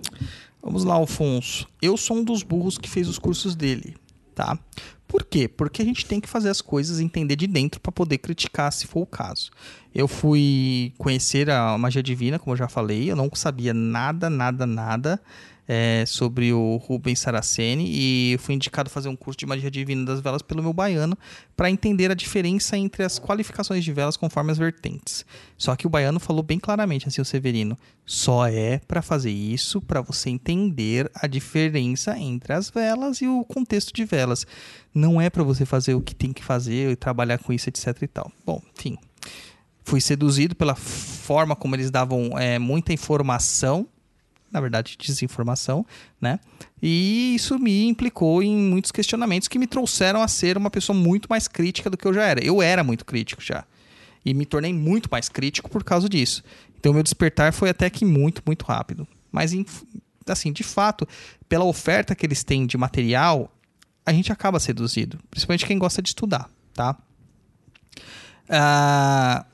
Vamos lá, Alfonso. Eu sou um dos burros que fez os cursos dele, tá? Por quê? Porque a gente tem que fazer as coisas entender de dentro para poder criticar, se for o caso. Eu fui conhecer a magia divina, como eu já falei, eu não sabia nada, nada, nada é, sobre o Rubens Saraceni e fui indicado a fazer um curso de magia divina das velas pelo meu baiano para entender a diferença entre as qualificações de velas conforme as vertentes. Só que o baiano falou bem claramente assim, o Severino, só é para fazer isso para você entender a diferença entre as velas e o contexto de velas. Não é para você fazer o que tem que fazer e trabalhar com isso, etc e tal. Bom, enfim, fui seduzido pela forma como eles davam é, muita informação na verdade, desinformação, né? E isso me implicou em muitos questionamentos que me trouxeram a ser uma pessoa muito mais crítica do que eu já era. Eu era muito crítico já. E me tornei muito mais crítico por causa disso. Então, meu despertar foi até que muito, muito rápido. Mas, assim, de fato, pela oferta que eles têm de material, a gente acaba seduzido. Principalmente quem gosta de estudar, tá? Ah,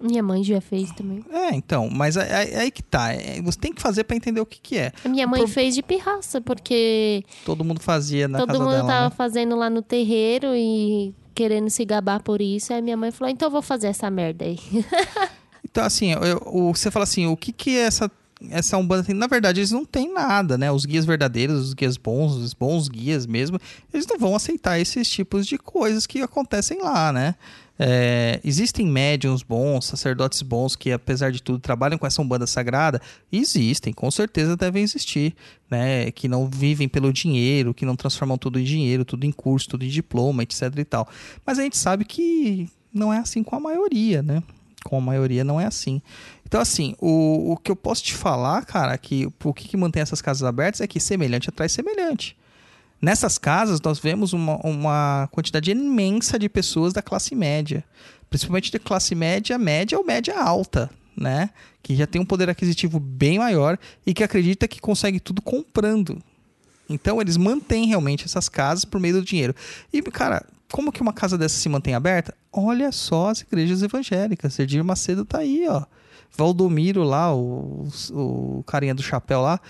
Minha mãe já fez também. é, então, mas é, é- é aí que tá. É, você tem que fazer para entender o que, que é. A minha mãe Pro- fez de pirraça, porque Todo mundo fazia na todo casa mundo dela. tava né? fazendo lá no terreiro e querendo se gabar por isso. Aí minha mãe falou: então eu vou fazer essa merda aí. Então, assim, eu- o- você fala assim, o que que essa, essa Umbanda tem? Na verdade, eles não têm nada, né? Os guias verdadeiros, os guias bons, os bons guias mesmo, eles não vão aceitar esses tipos de coisas que acontecem lá, né? É, existem médiums bons, sacerdotes bons que, apesar de tudo, trabalham com essa Umbanda sagrada? Existem, com certeza devem existir, né? Que não vivem pelo dinheiro, que não transformam tudo em dinheiro, tudo em curso, tudo em diploma, etc e tal. Mas a gente sabe que não é assim com a maioria, né? Com a maioria não é assim. Então, assim, o, o que eu posso te falar, cara, que o que, que mantém essas casas abertas é que semelhante atrai semelhante. Nessas casas, nós vemos uma, uma quantidade imensa de pessoas da classe média. Principalmente de classe média, média ou média alta, né? Que já tem um poder aquisitivo bem maior e que acredita que consegue tudo comprando. Então, eles mantêm realmente essas casas por meio do dinheiro. E, cara, como que uma casa dessa se mantém aberta? Olha só as igrejas evangélicas. Sergio Macedo tá aí, ó. Valdomiro lá, o, o carinha do chapéu lá.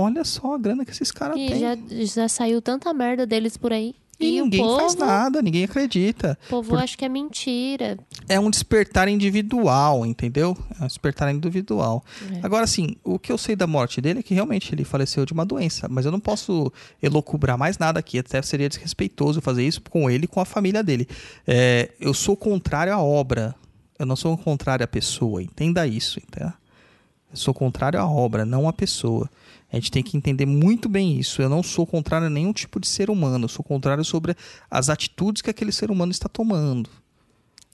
Olha só a grana que esses caras E têm. já, já saiu tanta merda deles por aí. E, o ninguém povo, faz nada, ninguém acredita. O povo Por- acha que é mentira. É um despertar individual, entendeu? É um despertar individual. É. Agora, assim, o que eu sei da morte dele é que realmente ele faleceu de uma doença, mas eu não posso elocubrar mais nada aqui, até seria desrespeitoso fazer isso com ele e com a família dele. É, eu sou contrário à obra, eu não sou contrário à pessoa, entenda isso, entendeu? Eu sou contrário à obra, não à pessoa. A gente tem que entender muito bem isso. Eu não sou contrário a nenhum tipo de ser humano. Eu sou contrário sobre as atitudes que aquele ser humano está tomando.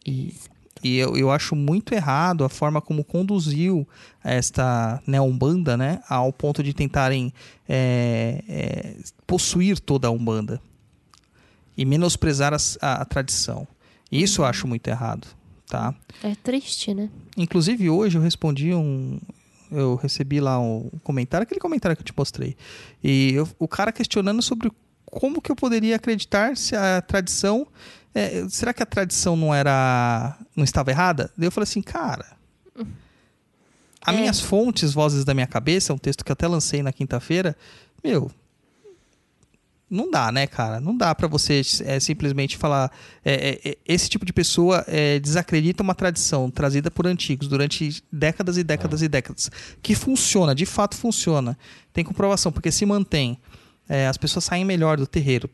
E, e eu, eu acho muito errado a forma como conduziu esta neombanda, né? Ao ponto de tentarem é, é, possuir toda a umbanda. E menosprezar as- a, a tradição. Isso eu acho muito errado, tá? É triste, né? Inclusive, hoje eu respondi um. Eu recebi lá um comentário, aquele comentário que eu te mostrei. E eu- o cara questionando sobre como que eu poderia acreditar se a tradição. é, será que a tradição não era. não estava errada? Daí eu falei assim, cara. As É. minhas fontes, vozes da minha cabeça, é um texto que eu até lancei na quinta-feira. Meu, não dá, né, cara? Não dá pra você é, simplesmente falar. é, é, é, esse tipo de pessoa é, desacredita uma tradição trazida por antigos durante décadas e décadas e décadas. Que funciona, de fato funciona. Tem comprovação, porque se mantém. É, as pessoas saem melhor do terreiro.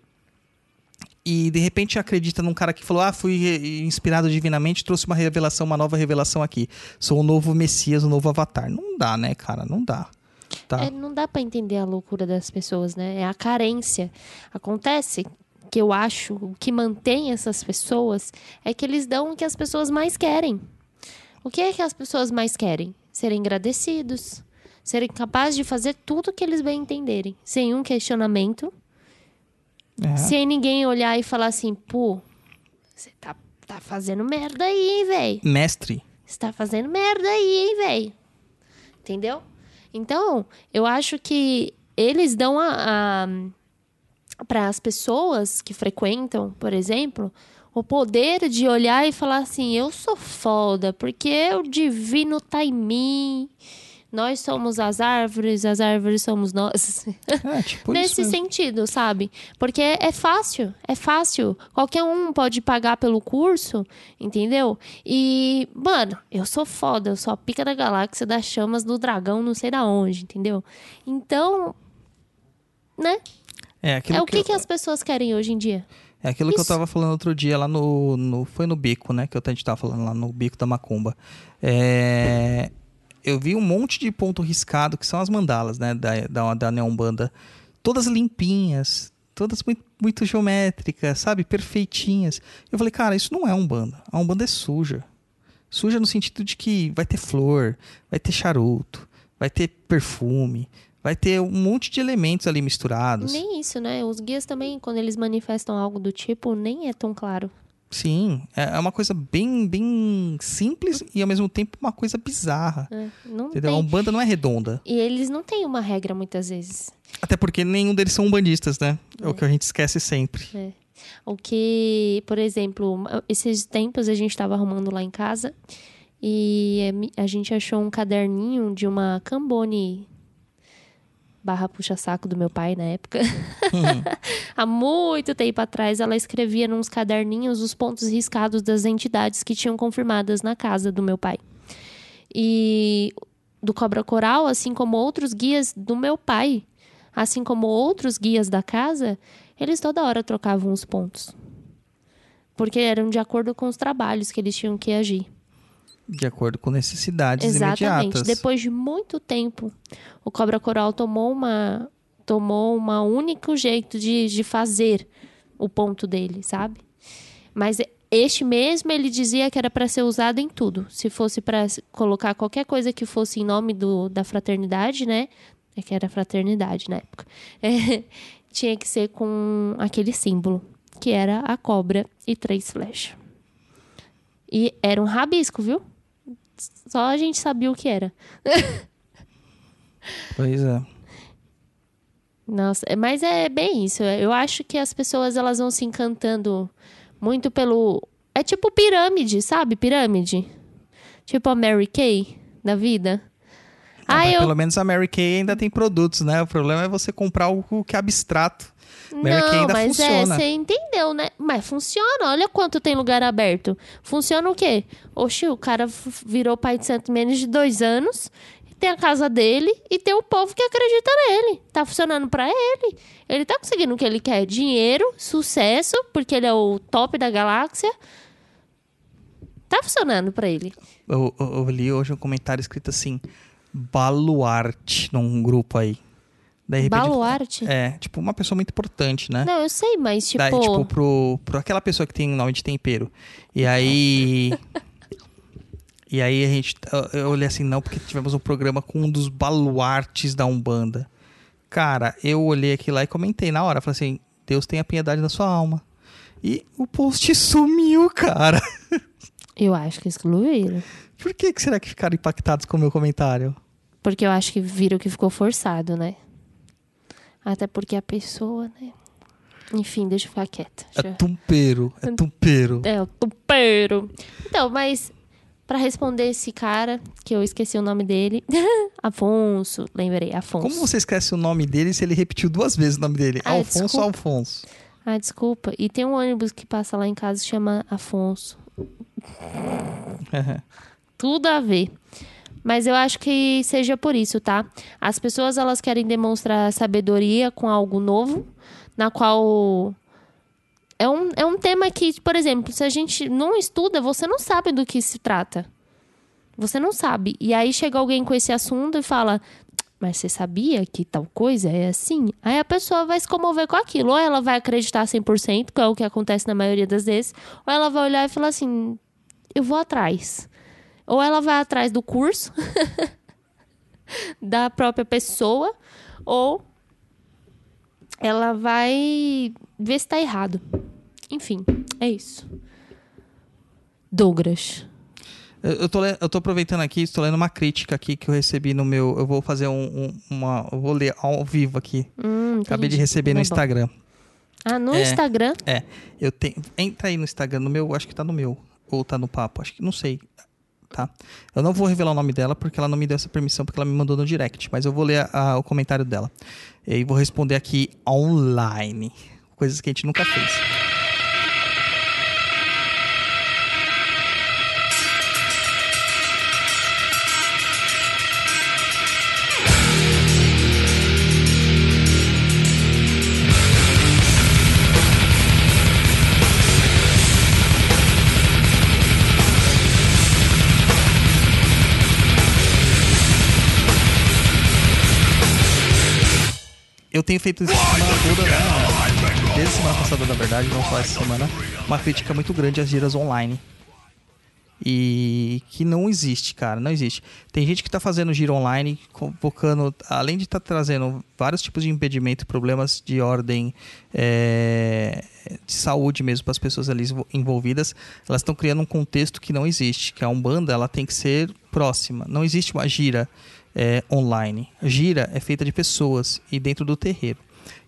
E de repente acredita num cara que falou: Ah, fui inspirado divinamente, trouxe uma revelação, uma nova revelação aqui. Sou o novo Messias, o novo Avatar. Não dá, né, cara? Não dá. Tá? É, não dá pra entender a loucura das pessoas, né? É a carência. Acontece que eu acho o que mantém essas pessoas é que eles dão o que as pessoas mais querem. O que é que as pessoas mais querem? Serem agradecidos, serem capazes de fazer tudo que eles bem entenderem, sem um questionamento, É. sem ninguém olhar e falar assim, pô, você tá, tá fazendo merda aí, hein, véi? Mestre. Você tá fazendo merda aí, hein, velho? Entendeu? Então, eu acho que eles dão a, para as pessoas que frequentam, por exemplo, o poder de olhar e falar assim: eu sou foda, porque o divino tá em mim. Nós somos as árvores, as árvores somos nós. É, tipo isso Nesse sentido, sabe? Porque é fácil, é fácil. Qualquer um pode pagar pelo curso, entendeu? E, mano, eu sou foda, eu sou a pica da galáxia das chamas do dragão, não sei da onde, entendeu? Então, né? É aquilo é o que, eu- que as pessoas querem hoje em dia. É aquilo que eu Isso. tava falando outro dia lá no, no- Foi no bico, né? Que eu- a gente tava falando lá no bico da Macumba. É, eu vi um monte de ponto riscado, que são as mandalas, né? Da, da, da Neombanda. Todas limpinhas, todas muito, muito geométricas, sabe? Perfeitinhas. Eu falei, cara, isso não é Umbanda. A Umbanda é suja. Suja no sentido de que vai ter flor, vai ter charuto, vai ter perfume, vai ter um monte de elementos ali misturados. Nem isso, né? Os guias também, quando eles manifestam algo do tipo, nem é tão claro. Sim, é é uma coisa bem, bem simples e ao mesmo tempo uma coisa bizarra. Não Entendeu? A tem. Umbanda não é redonda. E eles não têm uma regra muitas vezes. Até porque nenhum deles são umbandistas, né? É, o que a gente esquece sempre. É. O que, por exemplo, esses tempos a gente estava arrumando lá em casa e a a gente achou um caderninho de uma Cambone barra puxa-saco do meu pai na época. Há muito tempo atrás, ela escrevia nos caderninhos os pontos riscados das entidades que tinham confirmadas na casa do meu pai. E do Cobra Coral, assim como outros guias do meu pai, assim como outros guias da casa, eles toda hora trocavam os pontos. Porque eram de acordo com os trabalhos que eles tinham que agir. De acordo com necessidades Exatamente. imediatas. Depois de muito tempo, o Cobra Coral tomou uma tomou uma único jeito de, de fazer o ponto dele, sabe? Mas Este mesmo ele dizia que era para ser usado em tudo. Se fosse para colocar qualquer coisa que fosse em nome do, da fraternidade, né? É que era fraternidade na época. É, tinha que ser com aquele símbolo, que era a cobra e três flechas. E era um rabisco, viu? Só a gente sabia o que era. Pois é. Nossa, é- mas é bem isso. Eu acho que as pessoas elas vão se encantando muito pelo. É tipo pirâmide, sabe? Pirâmide. Tipo a Mary Kay da vida. Ah, Ah, eu. Pelo menos a Mary Kay ainda tem produtos, né? O problema é você comprar algo que é abstrato. Mary Kay Não, ainda mas é, funciona. você entendeu, né? Mas funciona. Olha quanto tem lugar aberto. Funciona o quê? Oxi, o cara virou pai de santo menos de dois anos. Tem a casa dele e tem o povo que acredita nele. Tá funcionando pra ele. Ele tá conseguindo o que ele quer: dinheiro, sucesso, porque ele é o top da galáxia. Tá funcionando pra ele. Eu, eu- eu li hoje um comentário escrito assim: baluarte num grupo aí. Daí, repente, Baluarte? É, tipo, uma pessoa muito importante, né? Não, eu sei, mas tipo. Daí, tipo, pro, pro aquela pessoa que tem nome de tempero. E aí. e aí a gente. eu- olhei assim, não, porque tivemos um programa com um dos baluartes da Umbanda. Cara, eu olhei aqui lá e comentei na hora. Falei assim: Deus tem a piedade da sua alma. E o post sumiu, cara. Eu acho que excluíram. Por que, que será que ficaram impactados com o meu comentário? Porque eu acho que viram que ficou forçado, né? Até porque a pessoa, né? Enfim, deixa eu ficar quieta. É tumpeiro, é tumpeiro. É, o tupeiro. Então, mas pra responder esse cara, que eu esqueci o nome dele, Afonso, lembrei, Afonso. Como você esquece o nome dele se ele repetiu duas vezes o nome dele? Ah, Alfonso desculpa. Alfonso. Ah, desculpa. E tem um ônibus que passa lá em casa que chama Afonso. Tudo a ver. Mas eu acho que seja por isso, tá? As pessoas elas querem demonstrar sabedoria com algo novo, na qual é um, é um tema que, por exemplo, se a gente não estuda, você não sabe do que se trata. Você não sabe. E aí chega alguém com esse assunto e fala: Mas você sabia que tal coisa é assim? Aí a pessoa vai se comover com aquilo. Ou ela vai acreditar 100%, que é o que acontece na maioria das vezes, ou ela vai olhar e falar assim: Eu vou atrás. Ou ela vai atrás do curso da própria pessoa, ou ela vai ver se tá errado. Enfim, é isso. Douglas. Eu, tô, eu tô aproveitando aqui, estou lendo uma crítica aqui que eu recebi no meu. Eu vou fazer um, um- uma. Eu vou ler ao vivo aqui. Hum, Acabei de receber no Tá bom. Instagram. Ah, no É. Instagram? É, eu tenho. Entra aí no Instagram, no meu, acho que tá no meu. Ou tá no papo, acho que não sei. Tá? Eu não vou revelar o nome dela porque ela não me deu essa permissão, porque ela me mandou no direct. Mas eu vou ler a- a- o comentário dela. E vou responder aqui online. Coisas que a gente nunca fez. Eu tenho feito isso semana toda, né? Desde semana passada, na verdade, não só essa semana, uma crítica muito grande às giras online. E que não existe, cara, não existe. Tem gente que tá fazendo gira online, convocando, além de estar trazendo vários tipos de impedimento, problemas de ordem é, de saúde mesmo para as pessoas ali envolvidas, elas estão criando um contexto que não existe, que a Umbanda ela tem que ser próxima. Não existe uma gira é, online. Gira é feita de pessoas e dentro do terreiro.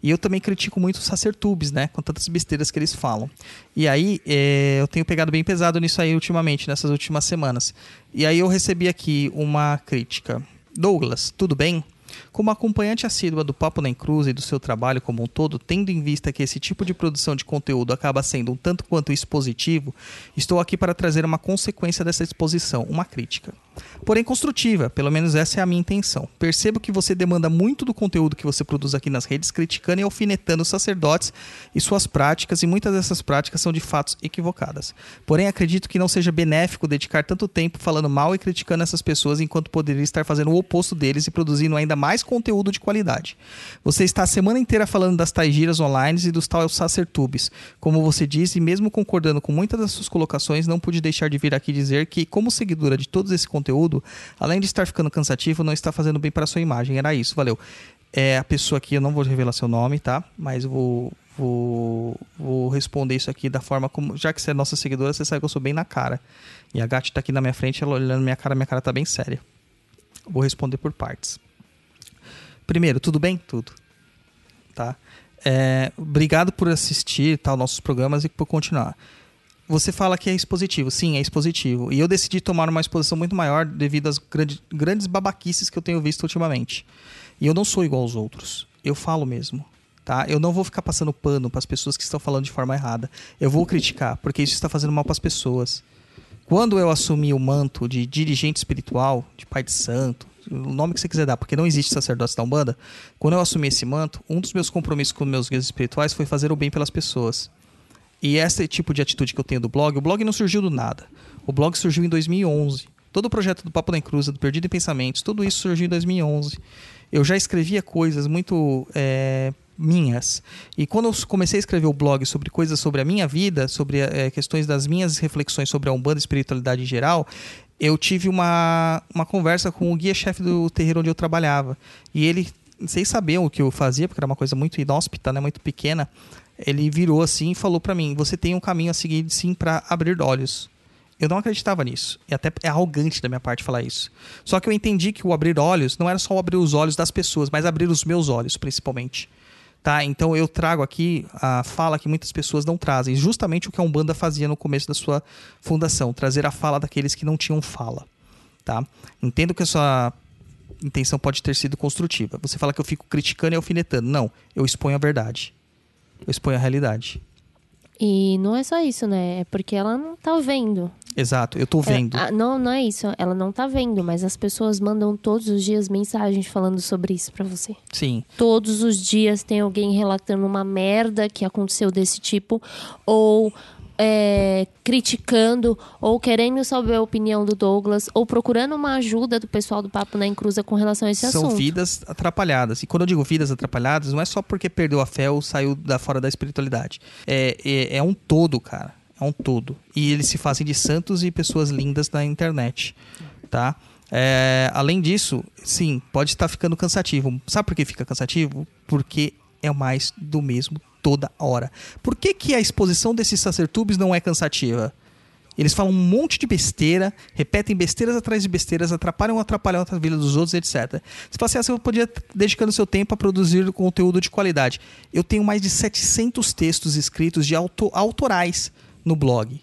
E eu também critico muito os sacertubes, né? Com tantas besteiras que eles falam. E aí, é, eu tenho pegado bem pesado nisso aí ultimamente, nessas últimas semanas. E aí eu recebi aqui uma crítica. Douglas, tudo bem? Como acompanhante assídua do Papo Nem Cruz e do seu trabalho como um todo, tendo em vista que esse tipo de produção de conteúdo acaba sendo um tanto quanto expositivo, estou aqui para trazer uma consequência dessa exposição, uma crítica. Porém construtiva, pelo menos essa é a minha intenção. Percebo que você demanda muito do conteúdo que você produz aqui nas redes, criticando e alfinetando os sacerdotes e suas práticas, e muitas dessas práticas são de fatos equivocadas. Porém, acredito que não seja benéfico dedicar tanto tempo falando mal e criticando essas pessoas, enquanto poderia estar fazendo o oposto deles e produzindo ainda mais conteúdo de qualidade. Você está a semana inteira falando das taigiras online e dos tal sacertubes. Como você disse, e mesmo concordando com muitas das suas colocações, não pude deixar de vir aqui dizer que, como seguidora de todo esse conteúdo, além de estar ficando cansativo, não está fazendo bem para a sua imagem. Era isso, valeu. É a pessoa aqui, eu não vou revelar seu nome, tá? Mas vou, vou, vou responder isso aqui da forma como. Já que você é nossa seguidora, você sabe que eu sou bem na cara. E a Gatti tá aqui na minha frente, ela olhando minha cara, minha cara tá bem séria. Vou responder por partes. Primeiro, tudo bem? Tudo. Tá? É, obrigado por assistir tal, nossos programas e por continuar. Você fala que é expositivo. Sim, é expositivo. E eu decidi tomar uma exposição muito maior devido às grande, grandes babaquices que eu tenho visto ultimamente. E eu não sou igual aos outros. Eu falo mesmo. Tá? Eu não vou ficar passando pano para as pessoas que estão falando de forma errada. Eu vou criticar, porque isso está fazendo mal para as pessoas. Quando eu assumi o manto de dirigente espiritual, de pai de santo, o nome que você quiser dar, porque não existe sacerdote da Umbanda, quando eu assumi esse manto, um dos meus compromissos com meus guias espirituais foi fazer o bem pelas pessoas. E esse tipo de atitude que eu tenho do blog, o blog não surgiu do nada. O blog surgiu em 2011. Todo o projeto do Papo da Encruza, do Perdido em Pensamentos, tudo isso surgiu em 2011. Eu já escrevia coisas muito é, minhas. E quando eu comecei a escrever o blog sobre coisas sobre a minha vida, sobre é, questões das minhas reflexões sobre a Umbanda e espiritualidade em geral, eu tive uma, uma conversa com o guia-chefe do terreiro onde eu trabalhava. E ele, sem saber o que eu fazia, porque era uma coisa muito inóspita, né, muito pequena, ele virou assim e falou para mim: "Você tem um caminho a seguir sim para abrir olhos". Eu não acreditava nisso. E até é arrogante da minha parte falar isso. Só que eu entendi que o abrir olhos não era só abrir os olhos das pessoas, mas abrir os meus olhos, principalmente. Tá? Então eu trago aqui a fala que muitas pessoas não trazem, justamente o que a Umbanda fazia no começo da sua fundação, trazer a fala daqueles que não tinham fala, tá? Entendo que a sua intenção pode ter sido construtiva. Você fala que eu fico criticando e alfinetando. Não, eu exponho a verdade. Exponho a realidade. E não é só isso, né? É porque ela não tá vendo. Exato, eu tô vendo. Ela- ah, não, não é isso. Ela não tá vendo, mas as pessoas mandam todos os dias mensagens falando sobre isso pra você. Sim. Todos os dias tem alguém relatando uma merda que aconteceu desse tipo, ou é, criticando, ou querendo saber a opinião do Douglas, ou procurando uma ajuda do pessoal do Papo na Encruza com relação a esse São assunto. vidas atrapalhadas. E quando eu digo vidas atrapalhadas, não é só porque perdeu a fé ou saiu da fora da espiritualidade. É, é, é um todo, cara. É um todo. E eles se fazem de santos e pessoas lindas na internet. Tá? É, além disso, sim, pode estar ficando cansativo. Sabe por que fica cansativo? Porque é mais do mesmo toda hora. Por que, que a exposição desses sacertubes não é cansativa? Eles falam um monte de besteira, repetem besteiras atrás de besteiras, atrapalham, atrapalham a vida dos outros, etc. Você fala assim, ah, você podia dedicando seu tempo a produzir conteúdo de qualidade. Eu tenho mais de 700 textos escritos de auto, autorais no blog.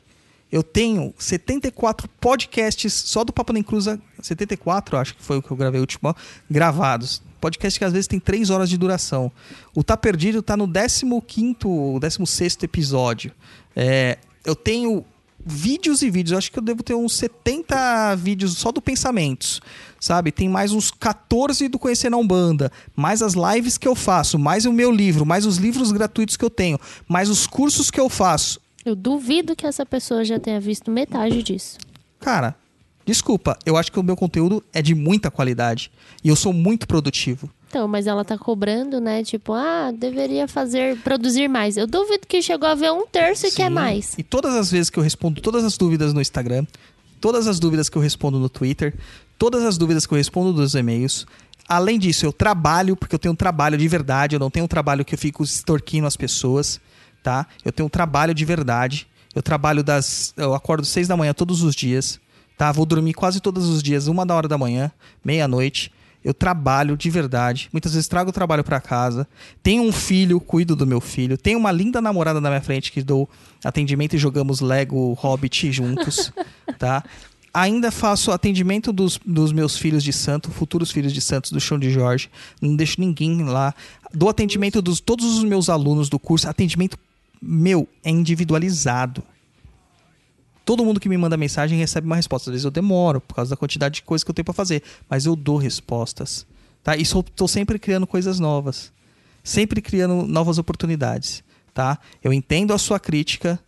Eu tenho 74 podcasts só do Papo na Encruza, 74 acho que foi o que eu gravei o último, gravados. Podcast que às vezes tem 3 horas de duração. O Tá Perdido tá no 15º, 16º episódio. É, eu tenho vídeos e vídeos. Eu acho que eu devo ter uns 70 vídeos só do Pensamentos, sabe? Tem mais uns 14 do Conhecer na Umbanda, mais as lives que eu faço, mais o meu livro, mais os livros gratuitos que eu tenho, mais os cursos que eu faço. Eu duvido que essa pessoa já tenha visto metade disso. Cara, desculpa, eu acho que o meu conteúdo é de muita qualidade e eu sou muito produtivo. Então, mas ela tá cobrando, né? Tipo, ah, deveria fazer, produzir mais. Eu duvido que chegou a ver um terço e quer Sim. mais. E todas as vezes que eu respondo todas as dúvidas no Instagram, todas as dúvidas que eu respondo no Twitter, todas as dúvidas que eu respondo nos e-mails. Além disso, eu trabalho, porque eu tenho um trabalho de verdade, eu não tenho um trabalho que eu fico extorquindo as pessoas, tá? Eu tenho um trabalho de verdade. Eu trabalho das. Eu acordo seis da manhã todos os dias, tá? Vou dormir quase todos os dias, uma da hora da manhã, meia-noite. Eu trabalho de verdade. Muitas vezes trago o trabalho para casa. Tenho um filho, cuido do meu filho. Tenho uma linda namorada na minha frente que dou atendimento e jogamos Lego Hobbit juntos, tá? Ainda faço atendimento dos, dos meus filhos de santo, futuros filhos de santos do chão de Jorge. Não deixo ninguém lá. Dou atendimento dos todos os meus alunos do curso. Atendimento meu é individualizado Todo mundo que me manda mensagem recebe uma resposta. Às vezes eu demoro por causa da quantidade de coisas que eu tenho pra fazer, mas eu dou respostas, tá? E tô sempre criando coisas novas, sempre criando novas oportunidades, tá? Eu entendo a sua crítica,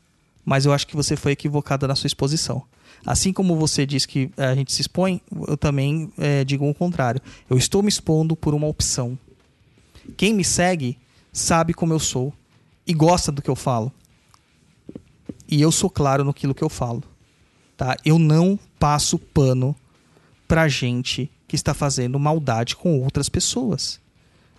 mas eu acho que você foi equivocada na sua exposição. Assim como você diz que eh, a gente se expõe, eu também eh, digo o contrário. Eu estou me expondo por uma opção. Quem me segue sabe como eu sou e gosta do que eu falo. E eu sou claro no que eu falo. Tá? Eu não passo pano pra gente que está fazendo maldade com outras pessoas.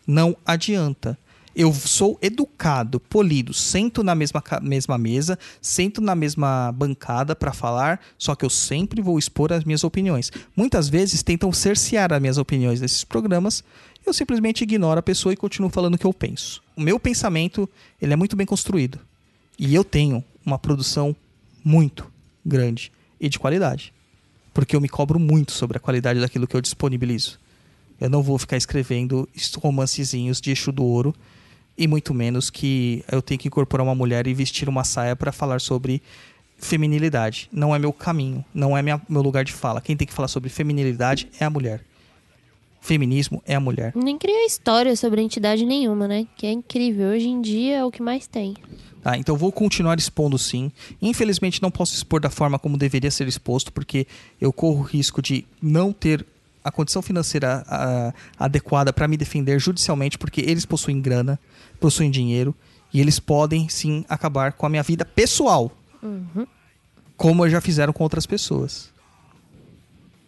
Não adianta. Eu sou educado, polido, sento na mesma, mesma mesa, sento na mesma bancada para falar, só que eu sempre vou expor as minhas opiniões. Muitas vezes tentam cercear as minhas opiniões nesses programas, eu simplesmente ignoro a pessoa e continuo falando o que eu penso. O meu pensamento, ele é muito bem construído. E eu tenho uma produção muito grande e de qualidade. Porque eu me cobro muito sobre a qualidade daquilo que eu disponibilizo. Eu não vou ficar escrevendo romancezinhos de eixo do ouro e muito menos que eu tenho que incorporar uma mulher e vestir uma saia para falar sobre feminilidade. Não é meu caminho, não é minha- meu lugar de fala. Quem tem que falar sobre feminilidade é a mulher. Feminismo é a mulher. Nem cria história sobre entidade nenhuma, né? Que é incrível. Hoje em dia é o que mais tem. Tá, então eu vou continuar expondo sim. Infelizmente não posso expor da forma como deveria ser exposto, porque eu corro o risco de não ter a condição financeira a- adequada para me defender judicialmente, porque eles possuem grana, possuem dinheiro, e eles podem sim acabar com a minha vida pessoal. Como já fizeram com outras pessoas.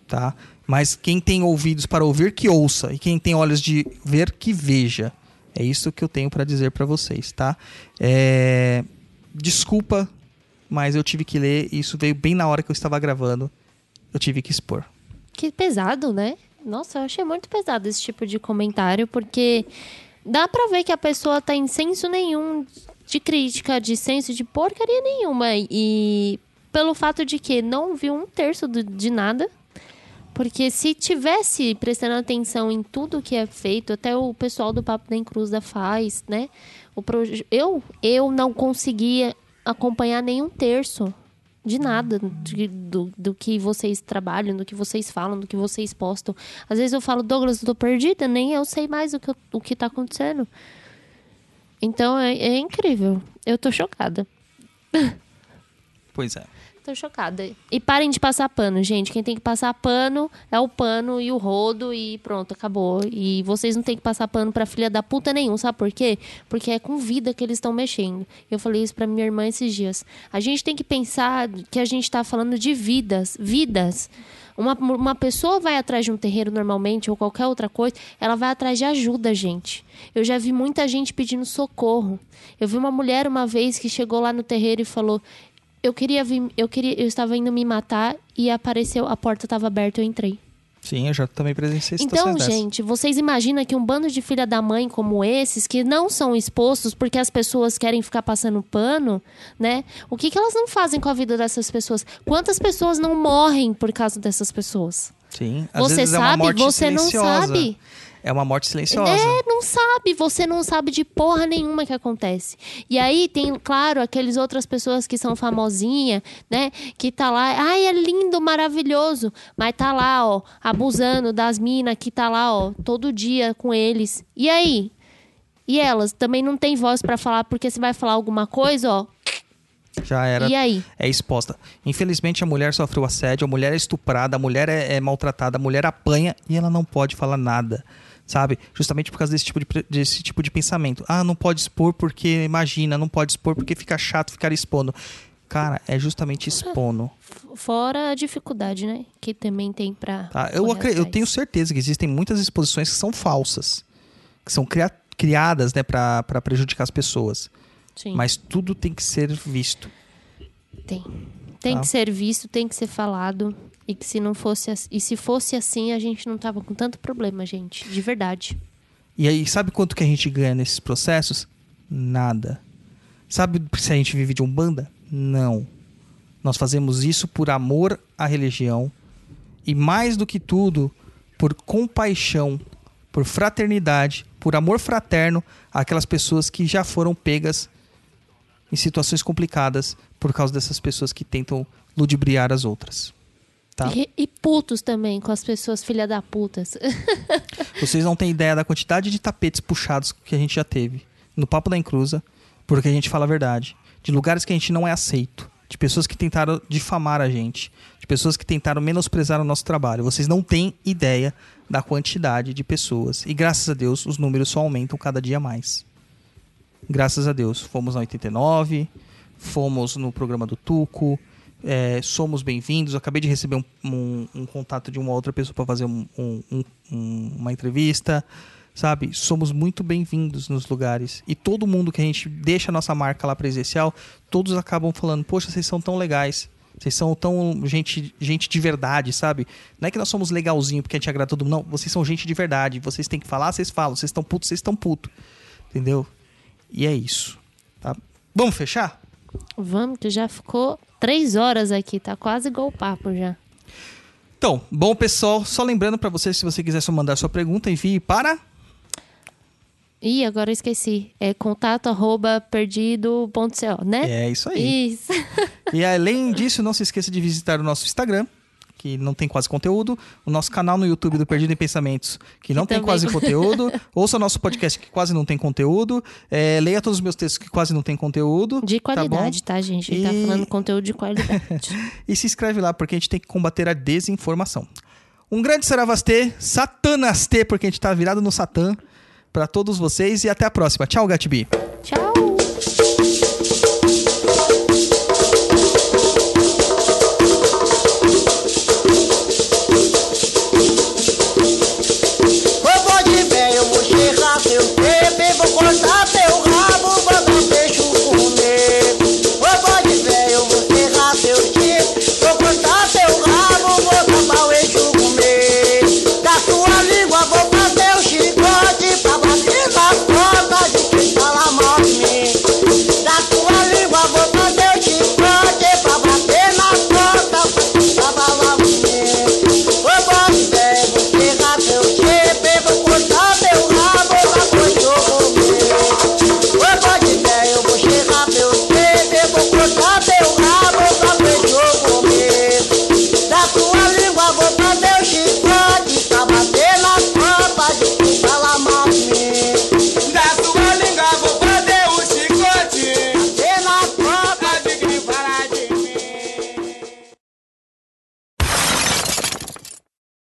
Tá? Mas quem tem ouvidos para ouvir, que ouça. E quem tem olhos de ver, que veja. É isso que eu tenho para dizer para vocês, tá? É, Desculpa, mas eu tive que ler. e Isso veio bem na hora que eu estava gravando. Eu tive que expor. Que pesado, né? Nossa, eu achei muito pesado esse tipo de comentário, porque dá pra ver que a pessoa tá em senso nenhum de crítica, de senso de porcaria nenhuma. E pelo fato de que não viu um terço de nada. Porque se tivesse prestando atenção em tudo que é feito, até o pessoal do Papo da Encruza faz, né? O proje- eu, eu não conseguia acompanhar nenhum terço de nada de- do, do que vocês trabalham, do que vocês falam, do que vocês postam. Às vezes eu falo, Douglas, eu tô perdida, nem eu sei mais o que, o que tá acontecendo. Então é, é incrível. Eu tô chocada. Pois é. Tô chocada. E parem de passar pano, gente. Quem tem que passar pano é o pano e o rodo e pronto, acabou. E vocês não tem que passar pano pra filha da puta nenhum, sabe por quê? Porque é com vida que eles estão mexendo. Eu falei isso pra minha irmã esses dias. A gente tem que pensar que a gente tá falando de vidas, vidas. Uma, uma pessoa vai atrás de um terreiro normalmente ou qualquer outra coisa, ela vai atrás de ajuda, gente. Eu já vi muita gente pedindo socorro. Eu vi uma mulher uma vez que chegou lá no terreiro e falou: eu queria vir, eu queria, eu estava indo me matar e apareceu, a porta estava aberta, eu entrei. Sim, eu já também presenciei Então, situações dessas. gente, vocês imaginam que um bando de filha da mãe como esses, que não são expostos porque as pessoas querem ficar passando pano, né? O que, que elas não fazem com a vida dessas pessoas? Quantas pessoas não morrem por causa dessas pessoas? Sim, às Você vezes é uma sabe? morte Você não silenciosa. sabe? É uma morte silenciosa. É, não sabe. Você não sabe de porra nenhuma que acontece. E aí tem, claro, aqueles outras pessoas que são famosinha, né? Que tá lá, ai, é lindo, maravilhoso. Mas tá lá, ó, abusando das minas que tá lá, ó, todo dia com eles. E aí? E elas também não têm voz pra falar, porque você vai falar alguma coisa, ó. Já era. E aí? É exposta. Infelizmente, a mulher sofreu assédio, a mulher é estuprada, a mulher é, é maltratada, a mulher apanha e ela não pode falar nada. Sabe? Justamente por causa desse tipo de, desse tipo de pensamento. Ah, não pode expor porque, imagina, não pode expor porque fica chato ficar expondo. Cara, é justamente expondo. Fora a dificuldade, né? Que também tem pra. Tá? Eu, eu tenho certeza que existem muitas exposições que são falsas. Que são cria- criadas né, para prejudicar as pessoas. Sim. Mas tudo tem que ser visto. Tem. Tem Tá. que ser visto, tem que ser falado. E que se não fosse e se fosse assim, a gente não tava com tanto problema, gente. De verdade. E aí, sabe quanto que a gente ganha nesses processos? Nada. Sabe se a gente vive de umbanda? Não. Nós fazemos isso por amor à religião e mais do que tudo, por compaixão, por fraternidade, por amor fraterno àquelas pessoas que já foram pegas em situações complicadas por causa dessas pessoas que tentam ludibriar as outras. Tá? E, e putos também, com as pessoas filha da putas. Vocês não têm ideia da quantidade de tapetes puxados que a gente já teve no Papo da Encruza, porque a gente fala a verdade. De lugares que a gente não é aceito. De pessoas que tentaram difamar a gente. De pessoas que tentaram menosprezar o nosso trabalho. Vocês não têm ideia da quantidade de pessoas. E graças a Deus, os números só aumentam cada dia mais. Graças a Deus. Fomos na 89, fomos no programa do Tuco, é, somos bem-vindos. Acabei de receber um, um- um contato de uma outra pessoa para fazer um- uma entrevista. Sabe? Somos muito bem-vindos nos lugares. E todo mundo que a gente deixa a nossa marca lá presencial, todos acabam falando: Poxa, vocês são tão legais. Vocês são tão gente, gente de verdade, sabe? Não é que nós somos legalzinho porque a gente agrada todo mundo. Não, vocês são gente de verdade. Vocês têm que falar, vocês falam. Vocês estão putos, vocês estão putos. Entendeu? E é isso. Tá? Vamos fechar? Vamos, que já ficou três horas aqui, tá quase igual o papo já. Então, bom pessoal, só lembrando pra você, se você quiser só mandar sua pergunta, envie para Ih, agora eu esqueci. É contato arroba perdido.co, né? É isso aí. Isso. E além disso, não se esqueça de visitar o nosso Instagram, que não tem quase conteúdo, o nosso canal no YouTube do Perdido em Pensamentos, que não tem também- quase conteúdo, ouça o nosso podcast que quase não tem conteúdo, é, leia todos os meus textos que quase não tem conteúdo. De tá qualidade, tá, gente? Ele tá E- falando conteúdo de qualidade. E se inscreve lá, porque a gente tem que combater a desinformação. Um grande Saravastê, Satanastê, porque a gente tá virado no Satã, pra todos vocês e até a próxima. Tchau, Gatibi. Tchau!